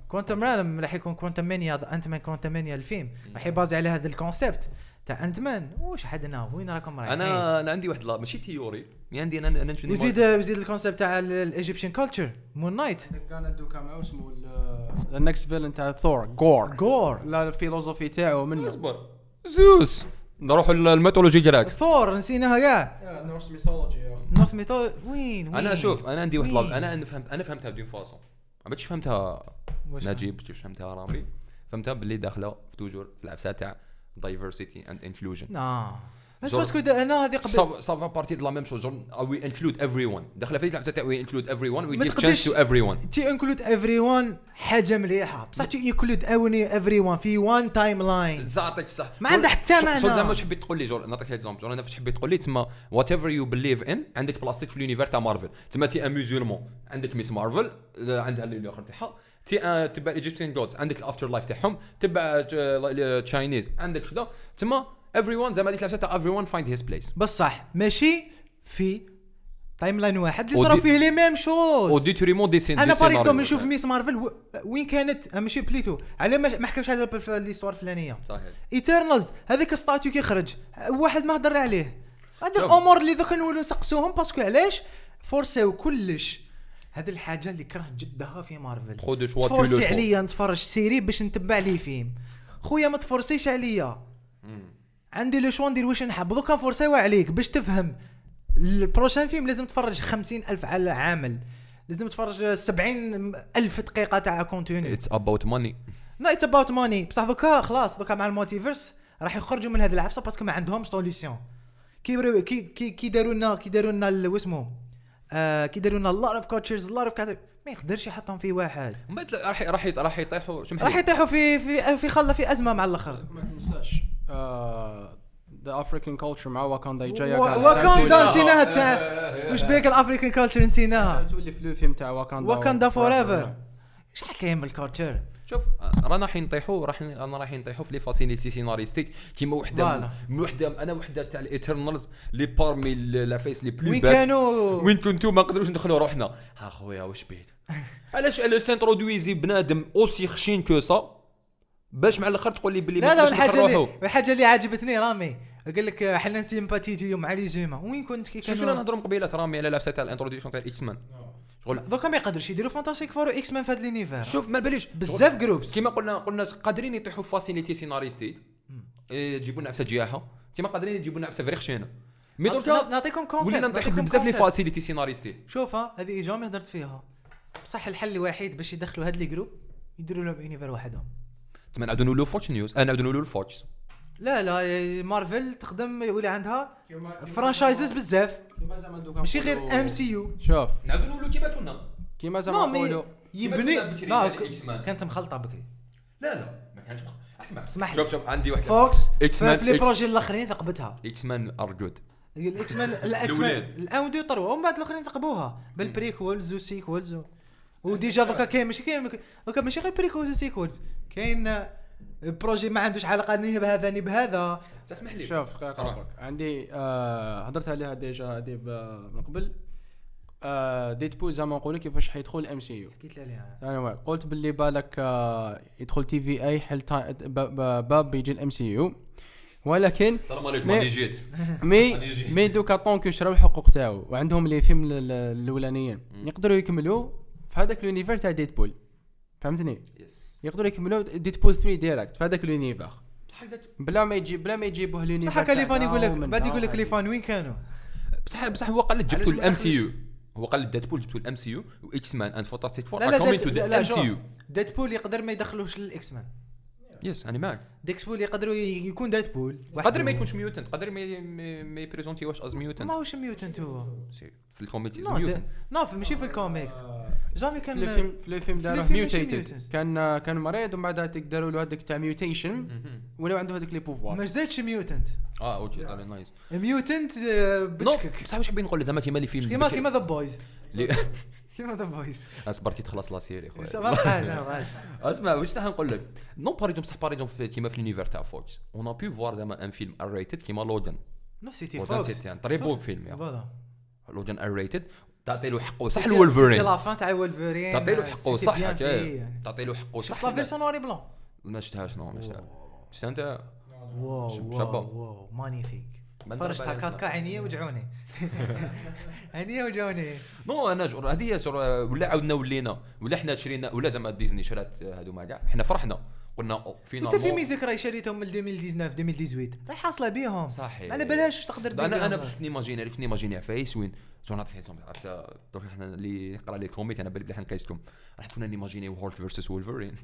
quantum realm راح يكون Quantumania Ant-Man Quantumania الفيلم راح يبازي على هذا ال concept تاع Ant-Man وش حدنا؟ وين راكم رايحين؟ أنا أنا عندي واحد لا ماشي theory mais عندي أنا أنا نشوف وزيد وزيد ال concept تاع ال Egyptian culture Moon Knight كان دوكا معه اسمه ال next villain تاع Thor Gorr Gorr لا ال philosophie تاعه منه. أصبر. زوس. نروح ال mythologie ديالك ثور نسيناها كاع Norse mythology Norse mythol- وين؟ أنا وين؟ شوف أنا عندي واحد أنا أنا فهمت أنا فهمتها de toute façon ما بدش فهمتها نجيب كيف فهمتها رامي؟ فهمتها باللي داخله في توجور في العفسه تاع diversity and inclusion. نا بس. باسكو أنا هذه قبل سافا بارتي دو لا ميم شوز وي انكلود ايفري ون داخله في العفسه تاع وي انكلود ايفري ون وي جيف تشانس تو ايفري ون تي انكلود ايفري ون حاجة مليحة. بصح تي انكلود أوني ايفري ون في وان تايم لاين زعطيك صح. ما عندها حتى معنى. شو زعما واش حبيت تقول لي جور نعطيك اكزومبل جور أنا فاش حبيت تقول لي تسمى وات ايفر يو بليف ان عندك بلاستيك في اليونيفر تاع مارفل تسمى تي ان ميزولمون عندك ميس مارفل عندها اللي الآخر تاعها. تي تبع الايجيبشن جودز عندك الافتر لايف تاعهم. تبع تشاينيز عندك كذا تسمى ايفري ون زعما العفسه تاع ايفري ون فايند هيز بليس بصح ماشي. في تايم لاين واحد. اللي صراو فيه لي ميم شوز؟ وديتوريمون دي سين أنا سيناريو. اكزومبل نشوف ميس مارفل وين كانت؟ ماشي بليتو. على ما حكاوش على في ليستوار الفلانية. صحيح. ايترنالز هذاك ستاتيو كي خرج واحد ما هضر عليه. شوف. الأمور اللي ذوك نولوا نسقسوهم. باسكو علاش؟ فورسيو كلش. هذه الحاجة اللي كرهت جدها في مارفل تفورسي choix. عليا نتفرج. série باش نتبع لي فيلم. خويا ما تفورسيش عليا. عندي le choix ندير واش نحب؟ دوكا فورسيو عليك باش تفهم. ال prochain film لازم تفرج خمسين ألف على عامل لازم تفرج سبعين ألف دقيقة تاع contenu it's about money لا it's about money بصح دوكا خلاص دوكا مع ال multiverse راح يخرجوا من هذه العفسة parce que ما عندهمش solution كي برو- كي كي كي داروا لنا كي داروا لنا ال- واسمه آه كي داروا لنا لار اوف كوتشرز لار اوف ما يقدرش يحطهم في واحد. من بعد راح راح راح يطيحوا شو راح يطيحوا في في في خله في أزمة مع الآخر. ما تنساش. ذا افريكان كلتشر مع واكاندا قاعدة واكاندا نسيناها تاع وش بيك الافريكان كلتشر نسيناها تولي في الفيلم تاع واكاندا واكاندا فور ايفر شحال كاين بالكالتشر شوف رانا رايحين نطيحوا راح رانا رايحين نطيحوا في لي فاسيليتي سيناريستيك كيما وحده. من وحده أنا وحده تاع الايترنالز لي بارمي العفايس لي بلو وين كانوا وين كنتو ما نقدروش ندخلوا روحنا ها خويا واش بيك علاش علاش تنترودويزي بنادم اوسي خشين كو سا باش مع الآخر تقول لي بلي لا لا الحاجة اللي الحاجة اللي عجبتني رامي. قال لك إحنا سيمباتيتي مع لي زوما وين كنت كي شو شو كانوا نهضروا من قبيلة رامي على العفسه تاع الانتروديكسيون تاع الاكس مان شغل دوكا ما يقدروش يديروا فانتاستيك فور إكس مان في هذا لينيفير شوف ما باليش بزاف جروبس كيما قلنا قلنا قادرين يطيحوا في فاسيليتي سيناريستي يجيبوا لنا عفسه جياحة. كيما قادرين يجيبوا لنا عفسه فريق خشينه مي دركا نعطيكم كونسيبت ولينا نطيحوا نعطيكم بزاف لي. فاسيليتي سيناريستي شوف ها هذه et jamais هضرت فيها. بصح الحل الوحيد باش يدخلوا هاد les groupes يديروا لهم univers وحدهم. تما نعاودوا نقولوا Fox News أنا نعاودوا نقولوا ال Fox لا لا مارفل تخدم يولي عندها franchises بزاف. ماشي غير MCU شوف. نعاودوا نقولوا كيما كنا كيما زعما نقولوا يبني لا X-Men. كانت مخلطة بكري. لا لا ما كانش اسمع اسمح لي. شوف شوف عندي واحدة. Fox X-Men في les projets الأخرين ثقبتها. X-Men are good ال X-Men ال X-Men. ال un deux trois ومن بعد الأخرين ثقبوها. بال prequels و sequels و déjà دوكا كاين ماشي كاين دوكا ماشي غير prequels و sequels كاين آه، projet ما عندوش علاقة ni بهذا ni بهذا. تسمح لي. شوف. عندي آه هضرت عليها déjà هذه ب- من قبل. آه Deadpool زعما نقولوا كيفاش حيدخل ال MCU قلت لي عليها. يعني قلت باللي بالك آه يدخل TVA حل باب بيجي ال MCU ولكن السلام عليكم mais- راني جيت مي. مي دوكا donc شراو الحقوق تاعو. وعندهم les films ال- ال- الأولانيين. يقدروا يكملوا. في هذاك ال univers تاع Deadpool فهمتني؟ yes يقدروا يكملوا Deadpool 3 direct في هذاك l'univers بصح بلا ما يجي بلا ما يجيبوه l'univers صح هكا les fans يقول لك بعد يقول لك ومن les fans وين كانوا؟ بصح بصح هو قال لك جبتوا ال MCU؟ هو قال لك Deadpool جبتوا ال MCU و X-Men and Fantastic Four لا لا Deadpool يقدر ما يدخلوش لل X-Men يس أنا معك ديكسبول يقدروا يكون ديدبول. قدر ما يكونش ميوتنت قدر ما ما- يبريزونتيوش از ميوتنت ماهوش ميوتنت هو. في الكوميتي از نو ميوتنت ماشي في الكوميكس جافي في كان الفيلم في الفيلم داروه ماشي ميوتيتد mutant. كان كان مريض ومن بعدها تقدروا له هذاك تاع ميوتيشن ولا عنده هذوك لي بوفوار ما زادش ميوتنت آه أوكي ذا نايس ميوتنت نو بتشكك. بصح واش حابين نقول زعما كيما اللي فيلم. كيما كيما ذا بويز كيما ذا بويز اصبرتي تخلص لا série خويا ما أسمع واش تاع نقول لك؟ non par exemple بصح par exemple كيما في l'univers تاع Fox. on a pu voir زعما un film R-rated كيما Logan non c'était Fox c'était très beau film يا voilà. Logan R-rated تعطي له حقه صح ال Wolverine c'était la fin تاع ولفرين تعطي له حقه صح. فيه. تعطي له حقه شفت صح la version noir et blanc ما شفتهاش non ما شفتها. شفتها أنت؟ waouh. waouh waouh. magnifique. ما تفرجت على هكاكا عينيه وجعوني. عينيه وجعوني. نو أنا جور هذه ولا عاودنا ولينا ولا حنا شرينا ولا زعما ديزني شرات هادو ما كاع. حنا فرحنا. قلنا فينا أنت في ميزيك راهي شريتهم من 2019 2018 راهي حاصلة بيهم. صحيح. على بلاش تقدر أنا أنا. باش نيماجيني عرفت نيماجيني عفايس وين جو نعطي لكم عرفت؟ درك إحنا اللي يقرا لي كوميك أنا بالي بلي حنقيسكم راح كنا نيماجيني هولك فيرسس وولفرين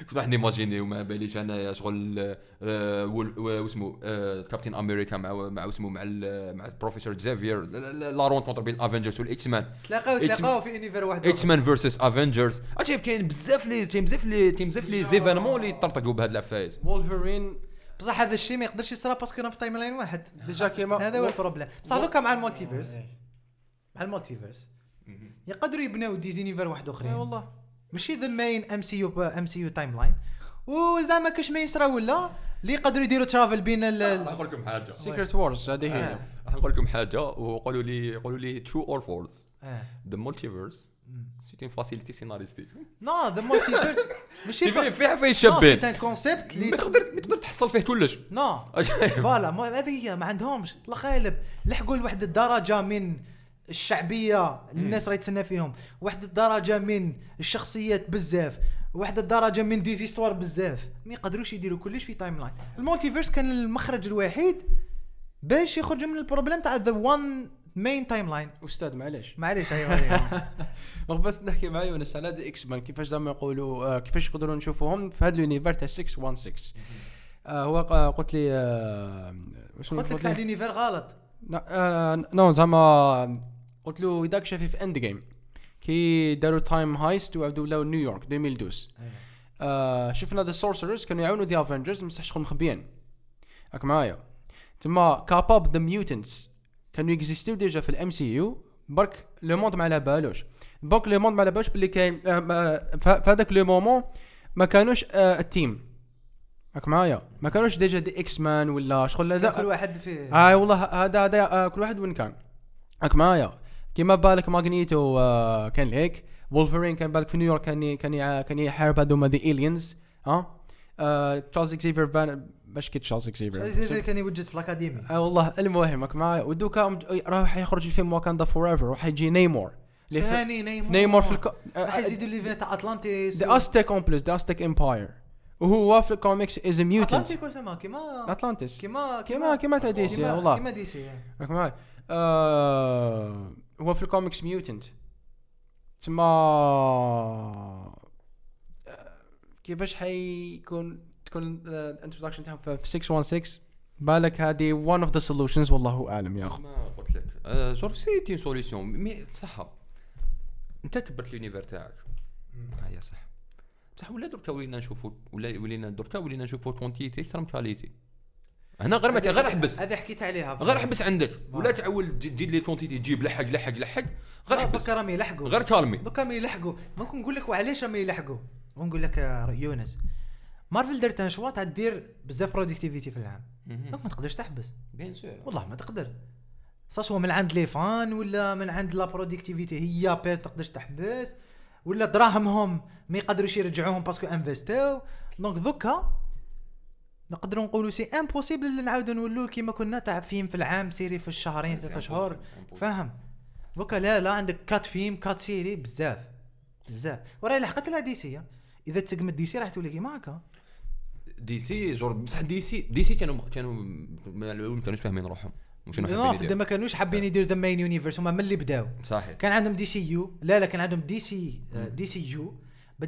كنت راح نيماجيني وما باليش أنا شغل وول- و- واسمه آه، كابتن أمريكا مع مع اسمه مع ال- مع البروفيسور زافير لا- لا لا رون كونتر بين الافنجرز والاكس مان تلاقاو تلاقاو في univers واحد إكس مان versus افنجرز شايف كاين بزاف لي كاين بزاف لي كاين بزاف les événements اللي يطرطقوا بهاد العفايس وولفرين بصح هذا الشيء ما يقدرش يصرى parce que في timeline واحد. déjà كيما هذا هو ال problème بصح دوكا مع ال multiverse ال multiverse يقدروا يبناو des univers واحد إي اخرين والله. ماشي ذا مين ام سي يو ام سي يو تايم لاين وزعما كاش ما يصرى ولا اللي يقدروا يديروا travel بين ال راح نقول لكم حاجة. Secret Wars هذه هي. آه. راح نقول لكم حاجة وقولوا لي قولوا لي true or false آه. the multiverse c'est une facilité scénaristique non the multiverse ماشي فيه فيه c'est bien un concept اللي ما تقدر ما تقدر تحصل فيه كلش. non voilà ما- هذه هي ما عندهمش. الله غالب لحقوا لواحد الدرجة من الشعبية اللي الناس راهي تسنى فيهم. واحد الدرجة من الشخصيات بزاف. واحد الدرجة من des histoires بزاف. ما يقدروش يديروا كلش في timeline. ال multiverse كان المخرج الوحيد باش يخرج من ال problème تاع the one main timeline. أستاذ معليش. معليش أيوه أيوه. رغبت نحكي مع يونس على des X-Men كيفاش زعما يقولوا آه، كيفاش يقدروا نشوفوهم في هذا ال univers تاع 616 آه، هو قلت لي آه، قلت لك تاع l'univers غلط. non زعما قلت له يداك شافي في اند جيم كي داروا time heist وعاودوا ولاو نيويورك 2012 آه شفنا the sorcerers كانوا يعاونوا the Avengers بصح شغل مخبيين راك معايا. تما capable the mutants كانوا ي existi و déjà في ال MCU برك le monde ما على بالوش برك le monde ما على بالوش باللي كاين آه، في هذاك le moment ما كانوش آه ال team. راك معايا. ما كانوش déjà des X-Men ولا شغل كل واحد في هاي والله هذا هذا آه، كل واحد وين كان. راك معايا. كيما بالك ماغنيتو آه، كان هيك. وولفرين كان بالك في نيويورك كان كان كان يحارب هذوما the aliens ها آه، تشارلز إكزيفير بان باش كي تشارلز إكزيفير؟ زي كان يوجد في ال academy آه والله المهم راك معايا ودوكا راح يخرج الفيلم واكاندا فور ايفر راح يجي نيمور. ثاني نيمور. نيمور في الكو... راح يزيدوا لي تاع أتلانتيس the Aztec empires the Aztec empire وهو في ال comics is mutant اتلانتيك وسما كيما اتلانتس كيما كيما كيما تاع دي سي والله. كيما دي سي راك معايا آه هو في الكوميكس ميوتنت تما آه، كيفاش حيكون تكون ال introduction تاعهم في في 616 بالك هذه one of the solutions والله أعلم يا أخو. ما قلت لك. جور c'était solution mais صح. انت كبرت l'univers تاعك. هيا صح. بصح ولا دركا ولينا نشوفوا ولا ولينا دركا ولينا نشوفوا quantité أكثر من qualité هنا غير ما غير أحبس. هذه حكيت عليها غير أحبس عندك. ولا تعول تجي- تجي لي quantité تجيب لحق لحق لحق. غير أحبس. دوكا راهم يلحقوا غير calmer دوكا ما يلحقوا ممكن نقول لك وعلاش ما يلحقوا ونقول لك يونس. مارفل دارت un choix تاع دير بزاف productivité في العام donc ما تقدرش تحبس. bien sûr. والله ما تقدر. سواء من عند les fans ولا من عند la productivité هي بي تقدرش تحبس. ولا دراهمهم ما يقدروش يرجعوهم parce que investi و donc دوكا نقدروا نقولوا c'est impossible نعاودوا نولوا كيما كنا تاع فيلم في العام série في الشهرين ثلاثة شهور. فاهم؟ دوكا لا لا عندك quatre films quatre séries بزاف بزاف. وراهي لحقت لها دي سي إذا تسقمت دي سي راح تولي كيما هكا. دي سي جور بصح دي سي دي سي كانوا كانوا من الأول ما كانوش فاهمين روحهم. non في ما كانوش حابين يديروا the main universe هما من اللي بداو. صحيح. كان عندهم دي سي يو لا لا كان عندهم دي سي دي سي يو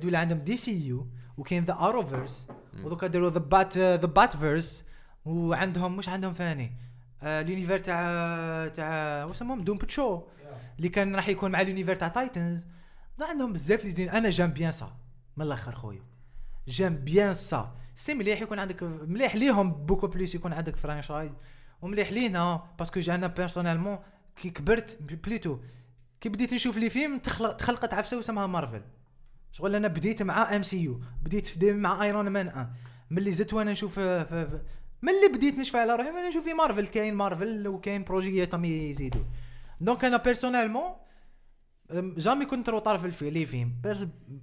يولي عندهم دي سي يو وكاين the Arrowverse ودوكا داروا the Bat the Batverse وعندهم مش عندهم ثاني. آه، ال univers تاع تاع واش اسمهم؟ Doom Patrol. اللي كان راح يكون مع ال univers تاع تايتنز عندهم بزاف لي زين. أنا j'aime bien ça. من الأخر خويا. j'aime bien ça. c'est مليح يكون عندك مليح ليهم beaucoup plus يكون عندك franchise ومليح لينا parce que أنا personnellement كي كبرت plutôt كي بديت نشوف les films تخلق تخلقت عفسة اسمها مارفل شغل أنا بديت مع MCU بديت في مع ايرون مان 1 ملي زدت وأنا نشوف في في ملي بديت نشفى على روحي وأنا نشوف في مارفل كاين مارفل وكاين projet ياتهم يزيدوا donc أنا personnellement jamais كنت رو طرف الفي لي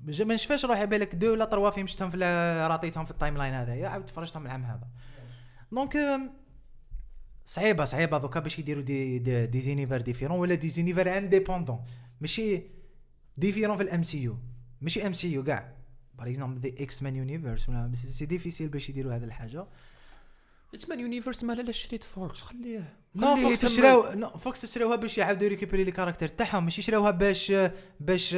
ج- ما نشفاش روحي بالك deux ولا trois films شفتهم في raté تهم في ال timeline هذايا عاود تفرجتهم العام هذا. donc صعيبة صعيبة دوكا باش يديروا des des, des univers différents ولا des univers indépendants ماشي différents في ال MCU ماشي MCU كاع. par exemple the X-Men universe ولا بس c'est difficile باش يديروا هذه الحاجة. مان universe ما لا شريت فوكس خليه non فوكس شراو non فوكس شراوها باش يعاودوا récupérer les caractères تاعهم ماشي شراوها باش باش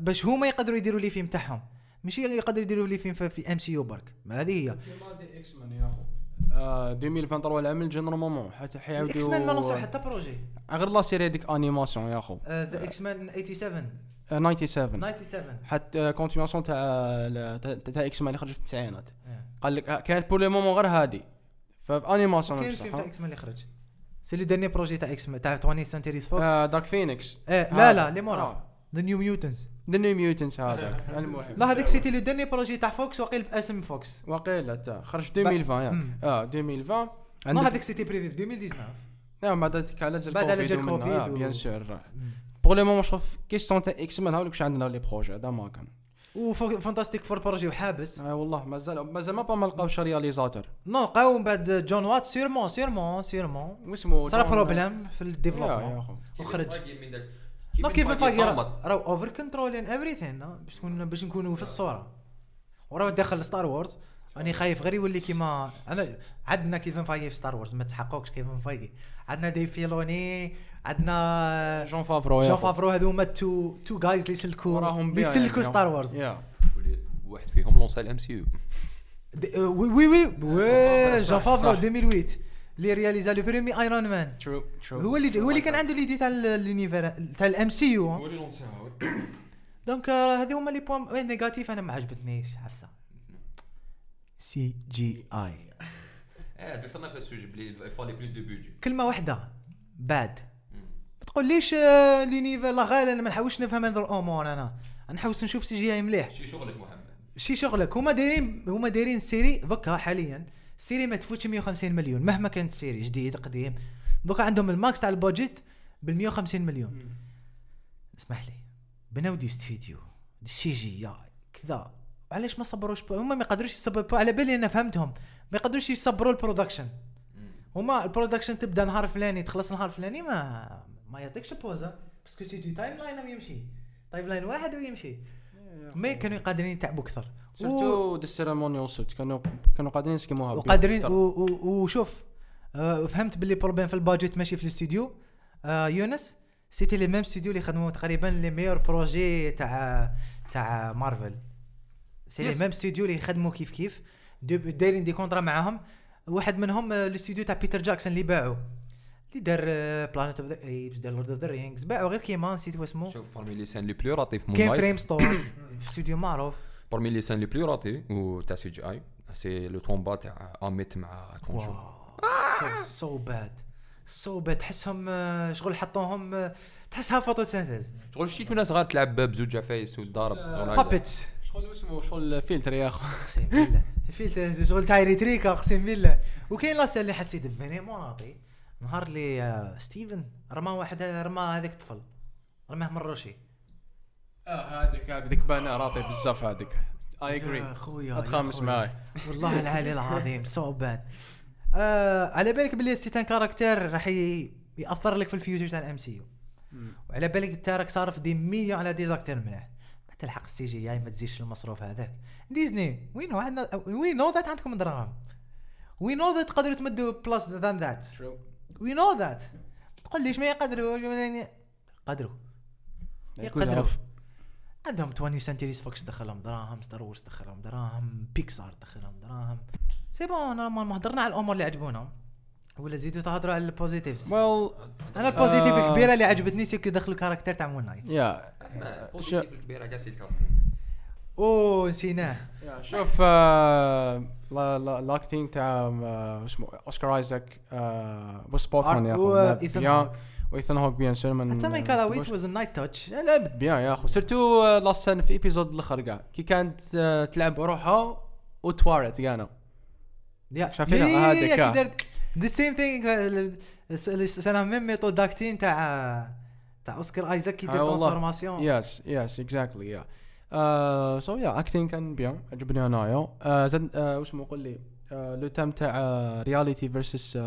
باش هما يقدروا يديروا les films تاعهم. ماشي يقدروا يديروا les films في- MCU برك. ما هذه هي. X-Men يا اخو آه، 2023 العام الجاي normalement حتى حيعاودوا X-Men ما لونسو حتى projet غير la série هذيك animation يا أخو. the X-Men 87 آه، 97 97 حتى continuation تاع تاع X-Men اللي خرج في التسعينات. إيه. قال لك آه، كانت pour le moment غير هادي. ف animation كاين فيلم تاع X-Men اللي خرج. c'est le dernier projet تاع X-Men تاع 20 Century's Fox Dark Phoenix لا لا اللي مورا. The New Mutants The New Mutants هذاك. المهم. لا هذاك c'était le dernier projet تاع Fox وقيل باسم Fox وقيل تا. خرج في 2020 ياك. آه 2020 non عندك هذاك c'était prévu في 2019 نعم بعد هذيك على جال بعد على جال كوفيد آه، bien sûr. pour le moment شوف question تاع X-Men هاولك واش عندنا les projets هذا ما كان. و Fantastic Four projet وحابس. آه والله مازال مازال ما با ما لقاوش réalisateur non لقاو من بعد Jon Watts sûrement sûrement sûrement واسمو صرا problème في ال développement وخرج. non Kevin Feige صامت. راهو over controlling everything باش نكون باش نكونوا في الصورة. وراه داخل Star Wars راني خايف غير يولي كيما انا عندنا Kevin Feige في Star Wars ما تحققش Kevin Feige عندنا Dave Filoni عندنا Jon Favreau Jon. Favreau هذوما two two guys اللي يسلكوا وراهم اللي بيع يسلكوا يعني. Star Wars واحد فيهم لونسا ال MCU oui oui oui. oui Jon Favreau صح. 2008 اللي رياليزا لو بريمي ايرون مان ترو ترو هو اللي هو اللي كان عنده ليدي تاع اليونيفر تاع الام سي يو اللي لونساها دونك آه، هذه هما لي بوان وين نيجاتيف أنا ما عجبتنيش حفصة. سي جي اي آه دخلنا في السوجي بلي فالي بلوس دو بودجي كلمة واحدة باد ما تقوليش آه، لينيفر لا غير أنا ما نحاولش نفهم هذا الأمور أنا. نحاول نشوف سي جي أي مليح. شي شغلك محمد شي شغلك. هما دايرين هما دايرين السيري دوكا حاليا. ال série ما تفوتش 150 مليون. مهما كانت ال série جديد قديم. دوكا عندهم ال max تاع ال budget بال 150 مليون. اسمح لي. بناو des studios de CGI كذا. علاش ما صبروش. هما ما يقدروش يصبروا. على بالي أنا فهمتهم. ما يقدروش يصبروا ال production. هما ال production تبدأ نهار فلاني تخلص نهار فلاني ما ما يعطيكش pause parce que c'est deux timeline ويمشي. timeline واحد ويمشي. ما كانوا قادرين يتعبوا أكثر. surtout the ceremonial suit كانوا كانوا قادرين يسكيموها وقادرين وشوف آه، فهمت باللي problème في ال budget ماشي في الاستوديو. آه، يونس c'était les mêmes studios اللي خدموا تقريبا les majeurs projets تاع تاع Marvel. c'est les. mêmes studios اللي يخدموا كيف كيف. دايرين des contrats معاهم. واحد منهم آه، الاستوديو تاع Peter Jackson اللي باعوا اللي دار Planet of the Apes دار Lord of the Rings باعوا غير كيما نسيت واسمه شوف بارمي لي سان لي بلو راتي في كاين موماي فريم ستور في استوديو معروف بارمي لي سان لي بلو راتي و تاع سي جي اي سي لو تومبا تاع اميت مع كونجو سو باد سو باد تحسهم شغل حطوهم تحسها فوتوسينثيز شغل شتيتو ناس غير تلعب بزوج عفايس وتضارب بابيتس شغل اسمه شغل فيلتر يا اخو اقسم بالله فيلت شغل تاع ريتريكا اقسم بالله وكاين لاصه اللي حسيت فريمون راطي نهار اللي آه، Steven رمى واحد رمى هذاك الطفل رماه من rocher آه هذيك هذيك بانا ratée بزاف هذيك. اي اجري خويا أتخامس معاي. والله العلي العظيم so bad آه على بالك باللي c'était un character راح يأثر لك في ال future تاع ال MCU وعلى بالك انت راك صارف des millions على des acteurs مليح تلحق ال CGI ما تزيدش المصروف هذاك. Disney we know عندنا we know that عندكم دراهم. we know that تقدروا تمدوا plus than that we know that تقول ليش ما يقدروا؟ قدروا. يقدروا. عندهم 20 Century's Fox دخلهم دراهم Star Wars دخلهم دراهم بيكسار دخلهم دراهم. c'est bon normalement هضرنا على الأمور اللي عجبونا ولا زيدوا تهضروا على ال positives well أنا ال positive آه. الكبيره اللي عجبتني c'est que دخلوا character تاع Moon Knight yeah positive الكبيره كاع c'est ال casting أوه نسيناه. شوف آه، لا- لا- الاكتينج تاع آه، اسمه أوسكار آيزاك آه، وسبوت اون يا وإيثان اخو هوك. بيان وإيثان هوك بيان سير من حتى ما كان ويت واز نايت تاتش لا لعبت بيان يا اخو سيرتو لاست سنه في ايبيزود الأخر كاع كي كانت آه، تلعب بروحها وتوارت يا شايفينها؟ آه. درت ذا سيم ثينغ سنة ميم ميثود داكتين تاع تاع Oscar Isaac كي آه والله. transformation yes yes exactly yeah so yeah acting كان bien عجبني انايا آه، زاد آه، واش قول لي؟ آه، le thème تاع reality versus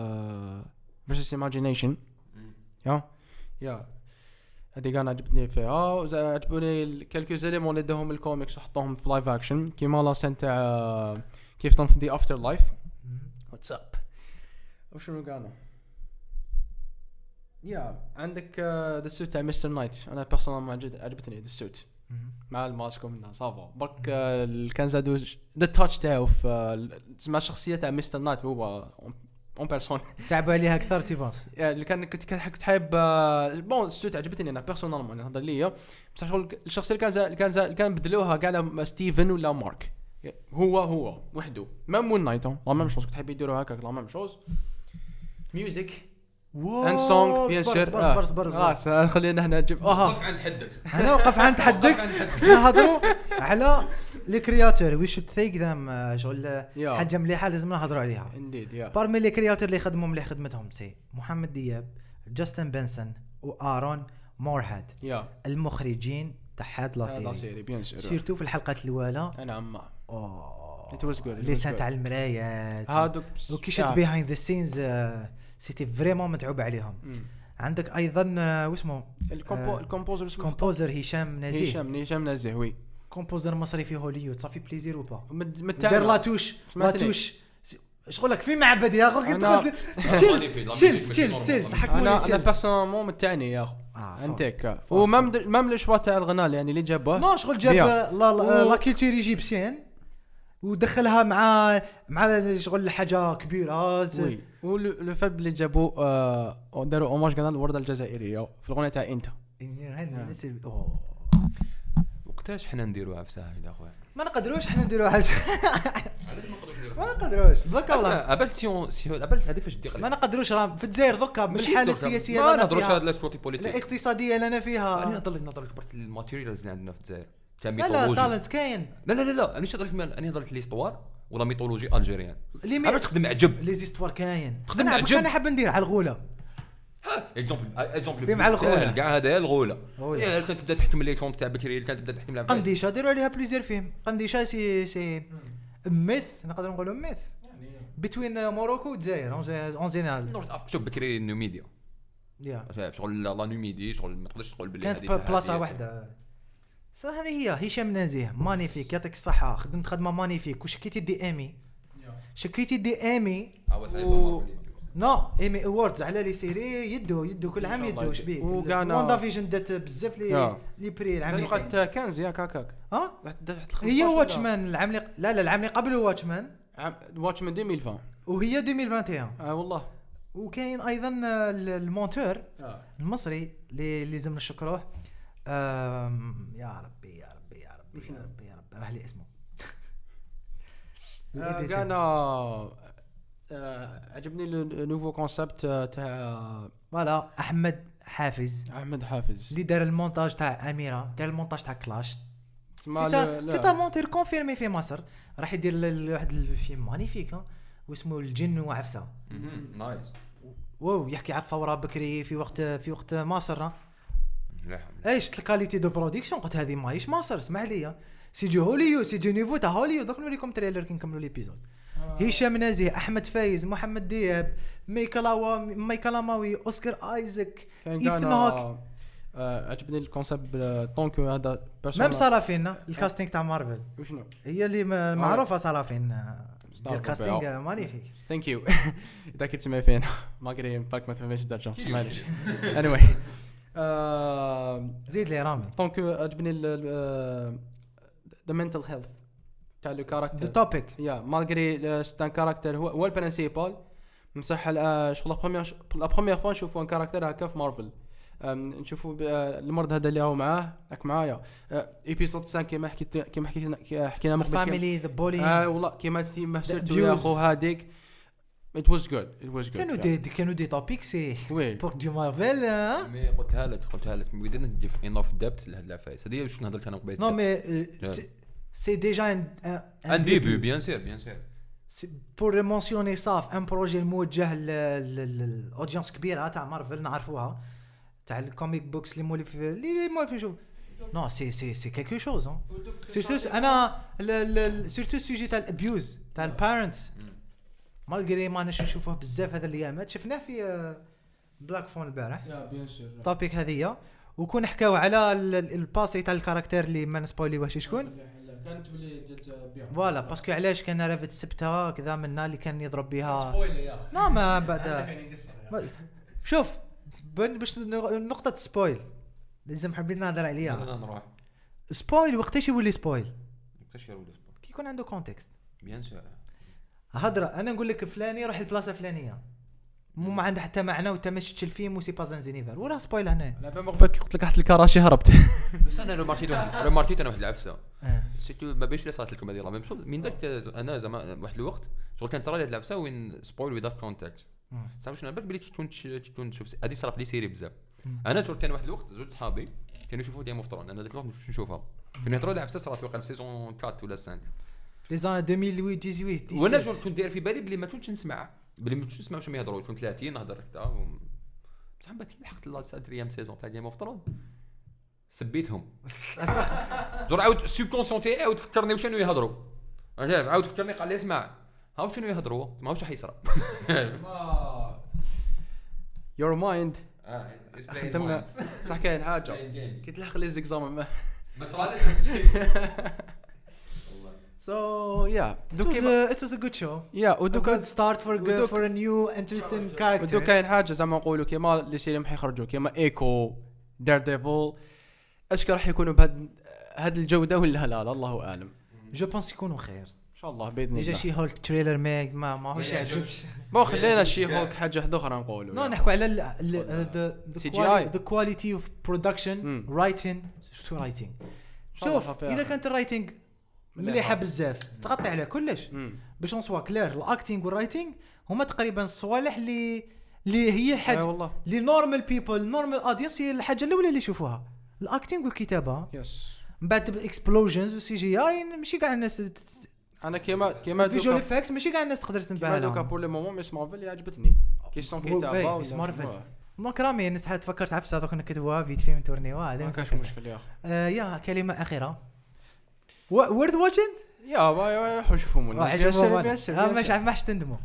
versus imagination yeah? yeah. هذه كان عجبتني فيها عجبوني quelques éléments اللي داهم الكوميكس وحطوهم في live action كيما la scène تاع كيف تنف the afterlife what's up وشنو كانوا يا عندك ذا السوت تاع مستر نايت أنا بيرسونال عجبتني ذا السوت مع الماسك ومنها صافا برك آه، اللي كان زادوا ذا تاتش تاعو في آه، تسمى الشخصيه تاع مستر نايت هو اون بيرسون تعبوا عليها أكثر تيبونس يعني اللي كان كنت كنت كنت حابب آه، بون السوت عجبتني أنا بيرسونالمون نهضر ليا. بصح شغل الشخصية اللي كان اللي كان اللي كان بدلوها كاع ستيفن ولا مارك هو هو وحده. même Moon Knight la même chose كنت حاب يديروا هكاك la même chose music and song bien sûr صبر صبر صبر خلاص خلينا هنا نجيب أها وقف عند حدك. أنا وقف عند حدك. نهضروا على les créateurs. we should thank them شغل. حاجة مليحه لازم نهضروا عليها. indeed yeah. parmi les créateurs اللي خدموا مليح خدمتهم c'est محمد دياب Justin Benson و Aaron Moorhead yeah. المخرجين تاع هاد la série. bien sûr surtout في الحلقات الأولى. نعم أوه. It was good, it لي was سان good. تاع المرايات. هادوك وكي شفت بيهايند ذا سينز سيتي فريمون متعوب عليهم. عندك أيضا آه، واسمه الكومبو آه، الكومبوزر اسمه كومبوزر هشام نزيه هشام هشام نزيه وي كومبوزر مصري في هوليوود صافي بليزير وبا مد- دار لاتوش. لاتوش شغل لك في معبد يا اخو قلت أنا- تشيلز تشيلز تشيلز تشيلز أنا أنا بيرسونالمون متعني يا أخو. آه، أنت فا- هيك ومام مام الاشواط تاع الغناء يعني اللي جابوه نو شغل جاب. لا كولتور ايجيبسيان ودخلها مع مع شغل حاجة كبيرة oui ولو فات اللي جابوا آه، داروا hommage كان الورده الجزائريه في الاغنيه تاع انت أوه. وقتاش حنا نديروها في ساعه أخويا؟ ما نقدروش حنا نديروا حاجة ما نقدروش. دوكا والله قبل sinon sinon قبل هذه فاش ما نقدروش راه في الجزائر دوكا بالحالة السياسية ما اللي نهضروش أنا هاد فيها. la politique الاقتصادية اللي أنا أنا فيها نهضر لك نهضر لك برك ال materials اللي عندنا في الجزائر. لا لا talent كاين. لا لا لا لا أنا مش نهضر لك أنا نهضر لك l'histoire و la mythologie algérienne. أنا مي... تخدم عجب les histoires كاين. خدم أنا واش عجب. أنا حاب ندير على الغولة. exemple exemple مع الغولة. ساهل كاع هذا الغولة. إيه، كانت تبدا تحكم les contes تاع بكري كانت تبدا تحكم لها قنديشة ديروا عليها plusieurs films قنديشة c'est c'est myth نقدر نقولوا myth between Morocco والجزائر en général شوف بكري نوميديا. شغل لا نوميدي شغل ما تقدرش تقول باللي كانت بلاصة. واحدة. صح هذه هي هشام نزيه مانيفيك يعطيك الصحة. خدمت خدمة مانيفيك. وشكيتي دي إيمي؟ شكيتي دي إيمي؟ صعيب و-. نو إيمي اووردز على لي سيري يدو يدو كل عام يدو اش يدو. بيك؟ وكان- واندا فيجن دات بزاف لي. لي بري العام اللي فات. 15 ياك هكاك. ها؟ واحد- واحد 15 هي واتشمان العام اللي لا لا العام اللي قبل واتشمان. Watchmen 2020 وهي 2021 آه والله. وكاين أيضا ال- ال monteur آه. المصري اللي لازم نشكروه يا ربي يا ربي يا ربي يا ربي يا ربي. راح لي اسمه. ال editor. كان آه، عجبني ال nouveau concept تاع voilà أحمد حافظ أحمد حافظ اللي دار المونتاج تاع اميره دار المونتاج تاع Clash c'est un. monteur confirmé في مصر راح يدير واحد الفيلم magnifique واسمه الجن وعفسه. nice wow يحكي على الثوره بكري في وقت في وقت مصر إيش ال qualité de production قلت هذه ماهيش مصر اسمح لي c'est du Hollywood c'est du niveau تاع هوليو دوك نوريكم trailer كي نكملوا l'épisode هشام نزيه أحمد فايز محمد دياب مي كالاوا May Calamawy Oscar Isaac Ethan Hawke. آه، عجبني الكونسيبت طونك هذا ميم سرافين الكاستينغ تاع مارفل. وشنو؟ هي اللي معروفة سرافين آه، دير كاستينغ مانيفيك. ثانك يو إذا كنت تسمع فين ما قري بالك ما تفهمش درجه كيف؟ معليش اني زيد لي رامي دونك عجبني ذا منتل هيلث تاع لو ذا كاركتر توبيك يا مالغري ستان كاركتر هو هو البرنسيبال مسح ال- شغل la première fois نشوفوا un character هكا في مارفل أم، نشوفوا آه، المرض هذا اللي هو معاه راك معايا. episode 5 كيما حكيت كيما حكينا كي- حكينا من قبل family the bully آه والله كيما ال theme surtout. يا خو هذيك it was good it was good كانوا دي دي- كانوا دي توبيك سي وي بور دو مارفل مي قلتها لك قلتها لك we didn't give enough depth لهاد العفايس. هذه واش نهضر أنا قبيل نو مي سي ديجا ان ديبي بيان سير بيان سير بور مونسيوني صاف ان بروجي الموجه للاودينس كبيره تاع مارفل نعرفوها تاع الكوميك بوكس اللي مولف اللي مولف شوف نو سي سي سي كيلكو شوز سيرتو أنا سيرتو السوجي تاع الابيوز تاع البارنتس مالغري ما نش نشوفوه بزاف هذا الايامات شفناه في بلاك فون البارح. يا بيان سور التوبيك هذيا وكون حكاو على ال- ال- الباسي تاع الكاركتر اللي ما نسبويلي واش شكون كانت بلي فوالا باسكو علاش كان رافد السبتة كذا منا اللي كان يضرب بها لا ما بعد. شوف بن- باش ن- نقطة سبويل. لازم حبيت نهضر عليها. أنا نروح. سبويل وقتاش يولي سبويل؟ كيفاش يرولي سبور كي يكون عنده كونتكست بيان سير هضرة أنا نقول لك فلاني روح البلاصة الفلانية. مو ما عنده حتى معنى وانت ما شفتش الفيلم وسي با زان زونيفر ولا سبويل هنا. لا ما قبل قلت لك رحت الكراشي هربت. بس أنا ريمارتيت واحد ريمارتيت أنا واحد العفسة. سيتو ما بيش اللي صارت لكم هذه لا ميم شوز من ذاك أنا زعما واحد الوقت شغل كانت صرا لي هاد العفسة وين سبويل ويزات كونتكست مم. صافي شنو؟ بالك بلي كي تكون تكون تشوف هذه صرات لي سيري بزاف. أنا شغل كان واحد الوقت زوج صحابي كانوا يشوفوا ديما اوف أنا ذاك الوقت ما كنتش نشوفها كانوا يهضروا على عفسة صرات واقع في سيزون 4 ولا 5 لي زان 2008 18 وأنا 17. شغل كنت داير في بالي بلي ما كنتش نسمع. بلي ما كنتش نسمع واش يهضروا كنت 30 نهضر هكذا. بصح من بعد لحقت لا quatrième saison تاع Game of Thrones سبيتهم. genre عاود ال subconscient تاعي عاود فكرني واش كانوا يهضروا؟ عاود فكرني قال لي اسمع ها كانوا يهضروا؟ ما واش راح يصرى your mind خدمنا صح كاين حاجة. كي تلحق les examens ما صرالك so يا It was a- it was a good show. يا a good start for ودوك- for a new interesting character. ودوك كاين حاجة زعما نقولوا كيما les séries راح يخرجوا كيما Echo Daredevil est-ce que راح يكونوا بهاد هاد الجوده ولا لا؟ لا الله أعلم. je pense يكونوا خير. إن شاء الله بإذن déjà الله. She-Hulk trailer ما ما ماهوش ما يعجبش bon خلينا She-Hulk حاجة واحدة أخرى نقولوا non. نحكوا على ال- ال- the the quality- of production writing. شو الله شوف. إذا كانت ال writing. مليحة بزاف. تغطي على كلش. باش on soit clair ال acting وال writing هما تقريبا الصوالح اللي اللي هي الحاجة. والله. اللي normal people normal audience هي الحاجة الأولى اللي يشوفوها. ال acting والكتابة. yes من بعد بال explosions وال CGI ماشي كاع الناس أنا كيما كيما visual effects ماشي كاع الناس تقدر تنبه كيما دوكا pour le moment Ms. Marvel اللي عجبتني. question كتابة Ms. Marvel. donc رامي الناس تفكرت عفسة دوك نكتبوها vite fait نتورنيوها هذا ما كانش مشكل يا أخي آه يا كلمة أخيرة. وورد واتشن يا با روحوا شوفوا عجبهم بيان سور، ما ماش تندموا.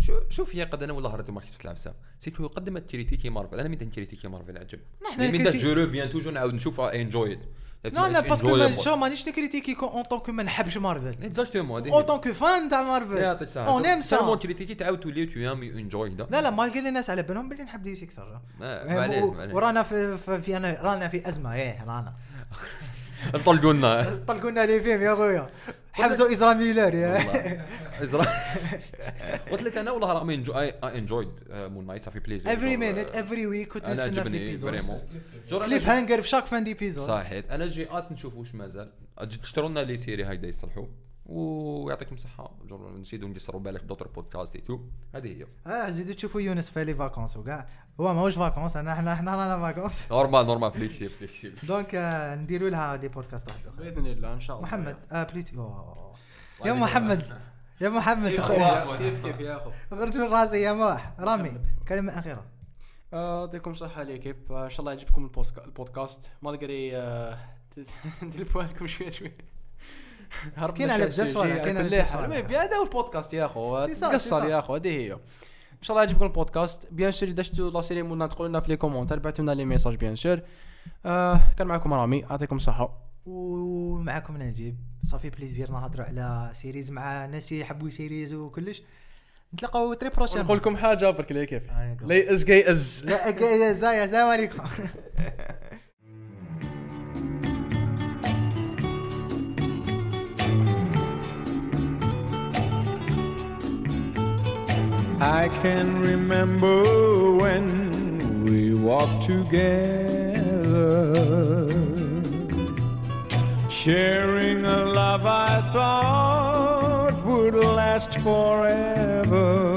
شو- شوف هي قد أنا والله هرت ماركت في العفسه سيتو قدمت كريتيكي مارفل أنا من كريتيكي مارفل عجب نحن من الكريتيك- جو ريفيان توجور نعاود نشوفها انجويد لا لا باسكو ما شو مانيش نكريتيكي اون طونك ما نحبش مارفل اكزاكتومون اون طونك فان تاع مارفل يعطيك اون ام سالمون سا كريتيكي تعاود تولي تو يام انجوي دا لا لا مالغري الناس على بالهم بلي نحب ديسي أكثر معليش و- معليش. ورانا في, في, في انا رانا في ازمه إيه رانا طلقوا لنا طلقوا لنا les films يا خويا. حبسوا إزرا ميلر يا. إزرا- قلت لك أنا والله راه I enjoyed Moon Knight ça fait plaisir every minute every week كنت نستنى في أنا cliff جي- hanger في chaque fin d'épisode صحيت أنا جيئات نشوف واش مازال. أجي تشتروا لنا les séries هكذا يصلحوا. ويعطيكم الصحة. جور نزيدوا نقصروا بالك d'autres podcasts et tout هذه هي. آه زيدوا تشوفوا يونس في les vacances وكاع هو ماهوش vacances انا إحنا أحنا رانا vacances. normal normal flexible flexible donc آه، نديروا لها des podcasts واحد آخر. بإذن الله إن شاء الله. محمد آه بليتي. يا محمد. يا محمد. كيف. كيف كيف يا أخو؟ خرج من راسي يا موح رامي كلمة أخيرة. آه، يعطيكم الصحة l'équipe آه، إن شاء الله يعجبكم البودكاست. ما نقري آه، تلفوا لكم شوية شوية هربنا كاين على بزاف صوالح، كاين على بزاف. المهم، هذا هو البودكاست يا أخو قصر. يا أخو هذه هي. إن شاء الله يعجبكم البودكاست. bien sûr اذا شفتوا la série مولنا تقولوا لنا في les commentaires بعثوا لنا les messages bien sûr آه كان معكم رامي يعطيكم الصحة. ومعكم نجيب. صافي بليزير نهضروا على سيريز مع ناس يحبوا سيريز وكلش. نتلاقاو تري بروشين نقول لكم حاجة برك لي كيف. آه، يقول. لي إز جاي إز. لا يا زايا السلام عليكم. I can remember when we walked together, sharing a love I thought would last forever.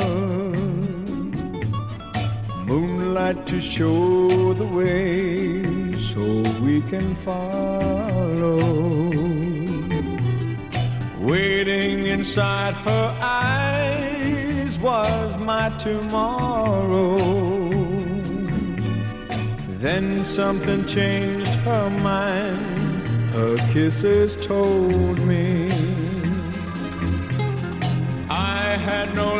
Moonlight to show the way so we can follow. Waiting inside her eyes was my tomorrow. Then something changed her mind, her kisses told me. I had no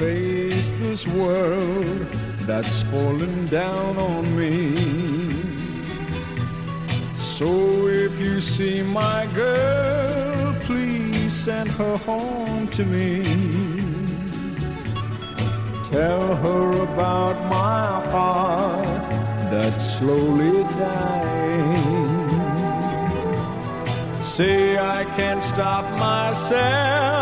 face this world that's fallen down on me. So if you see my girl, please send her home to me. Tell her about my heart that's slowly dying. Say I can't stop myself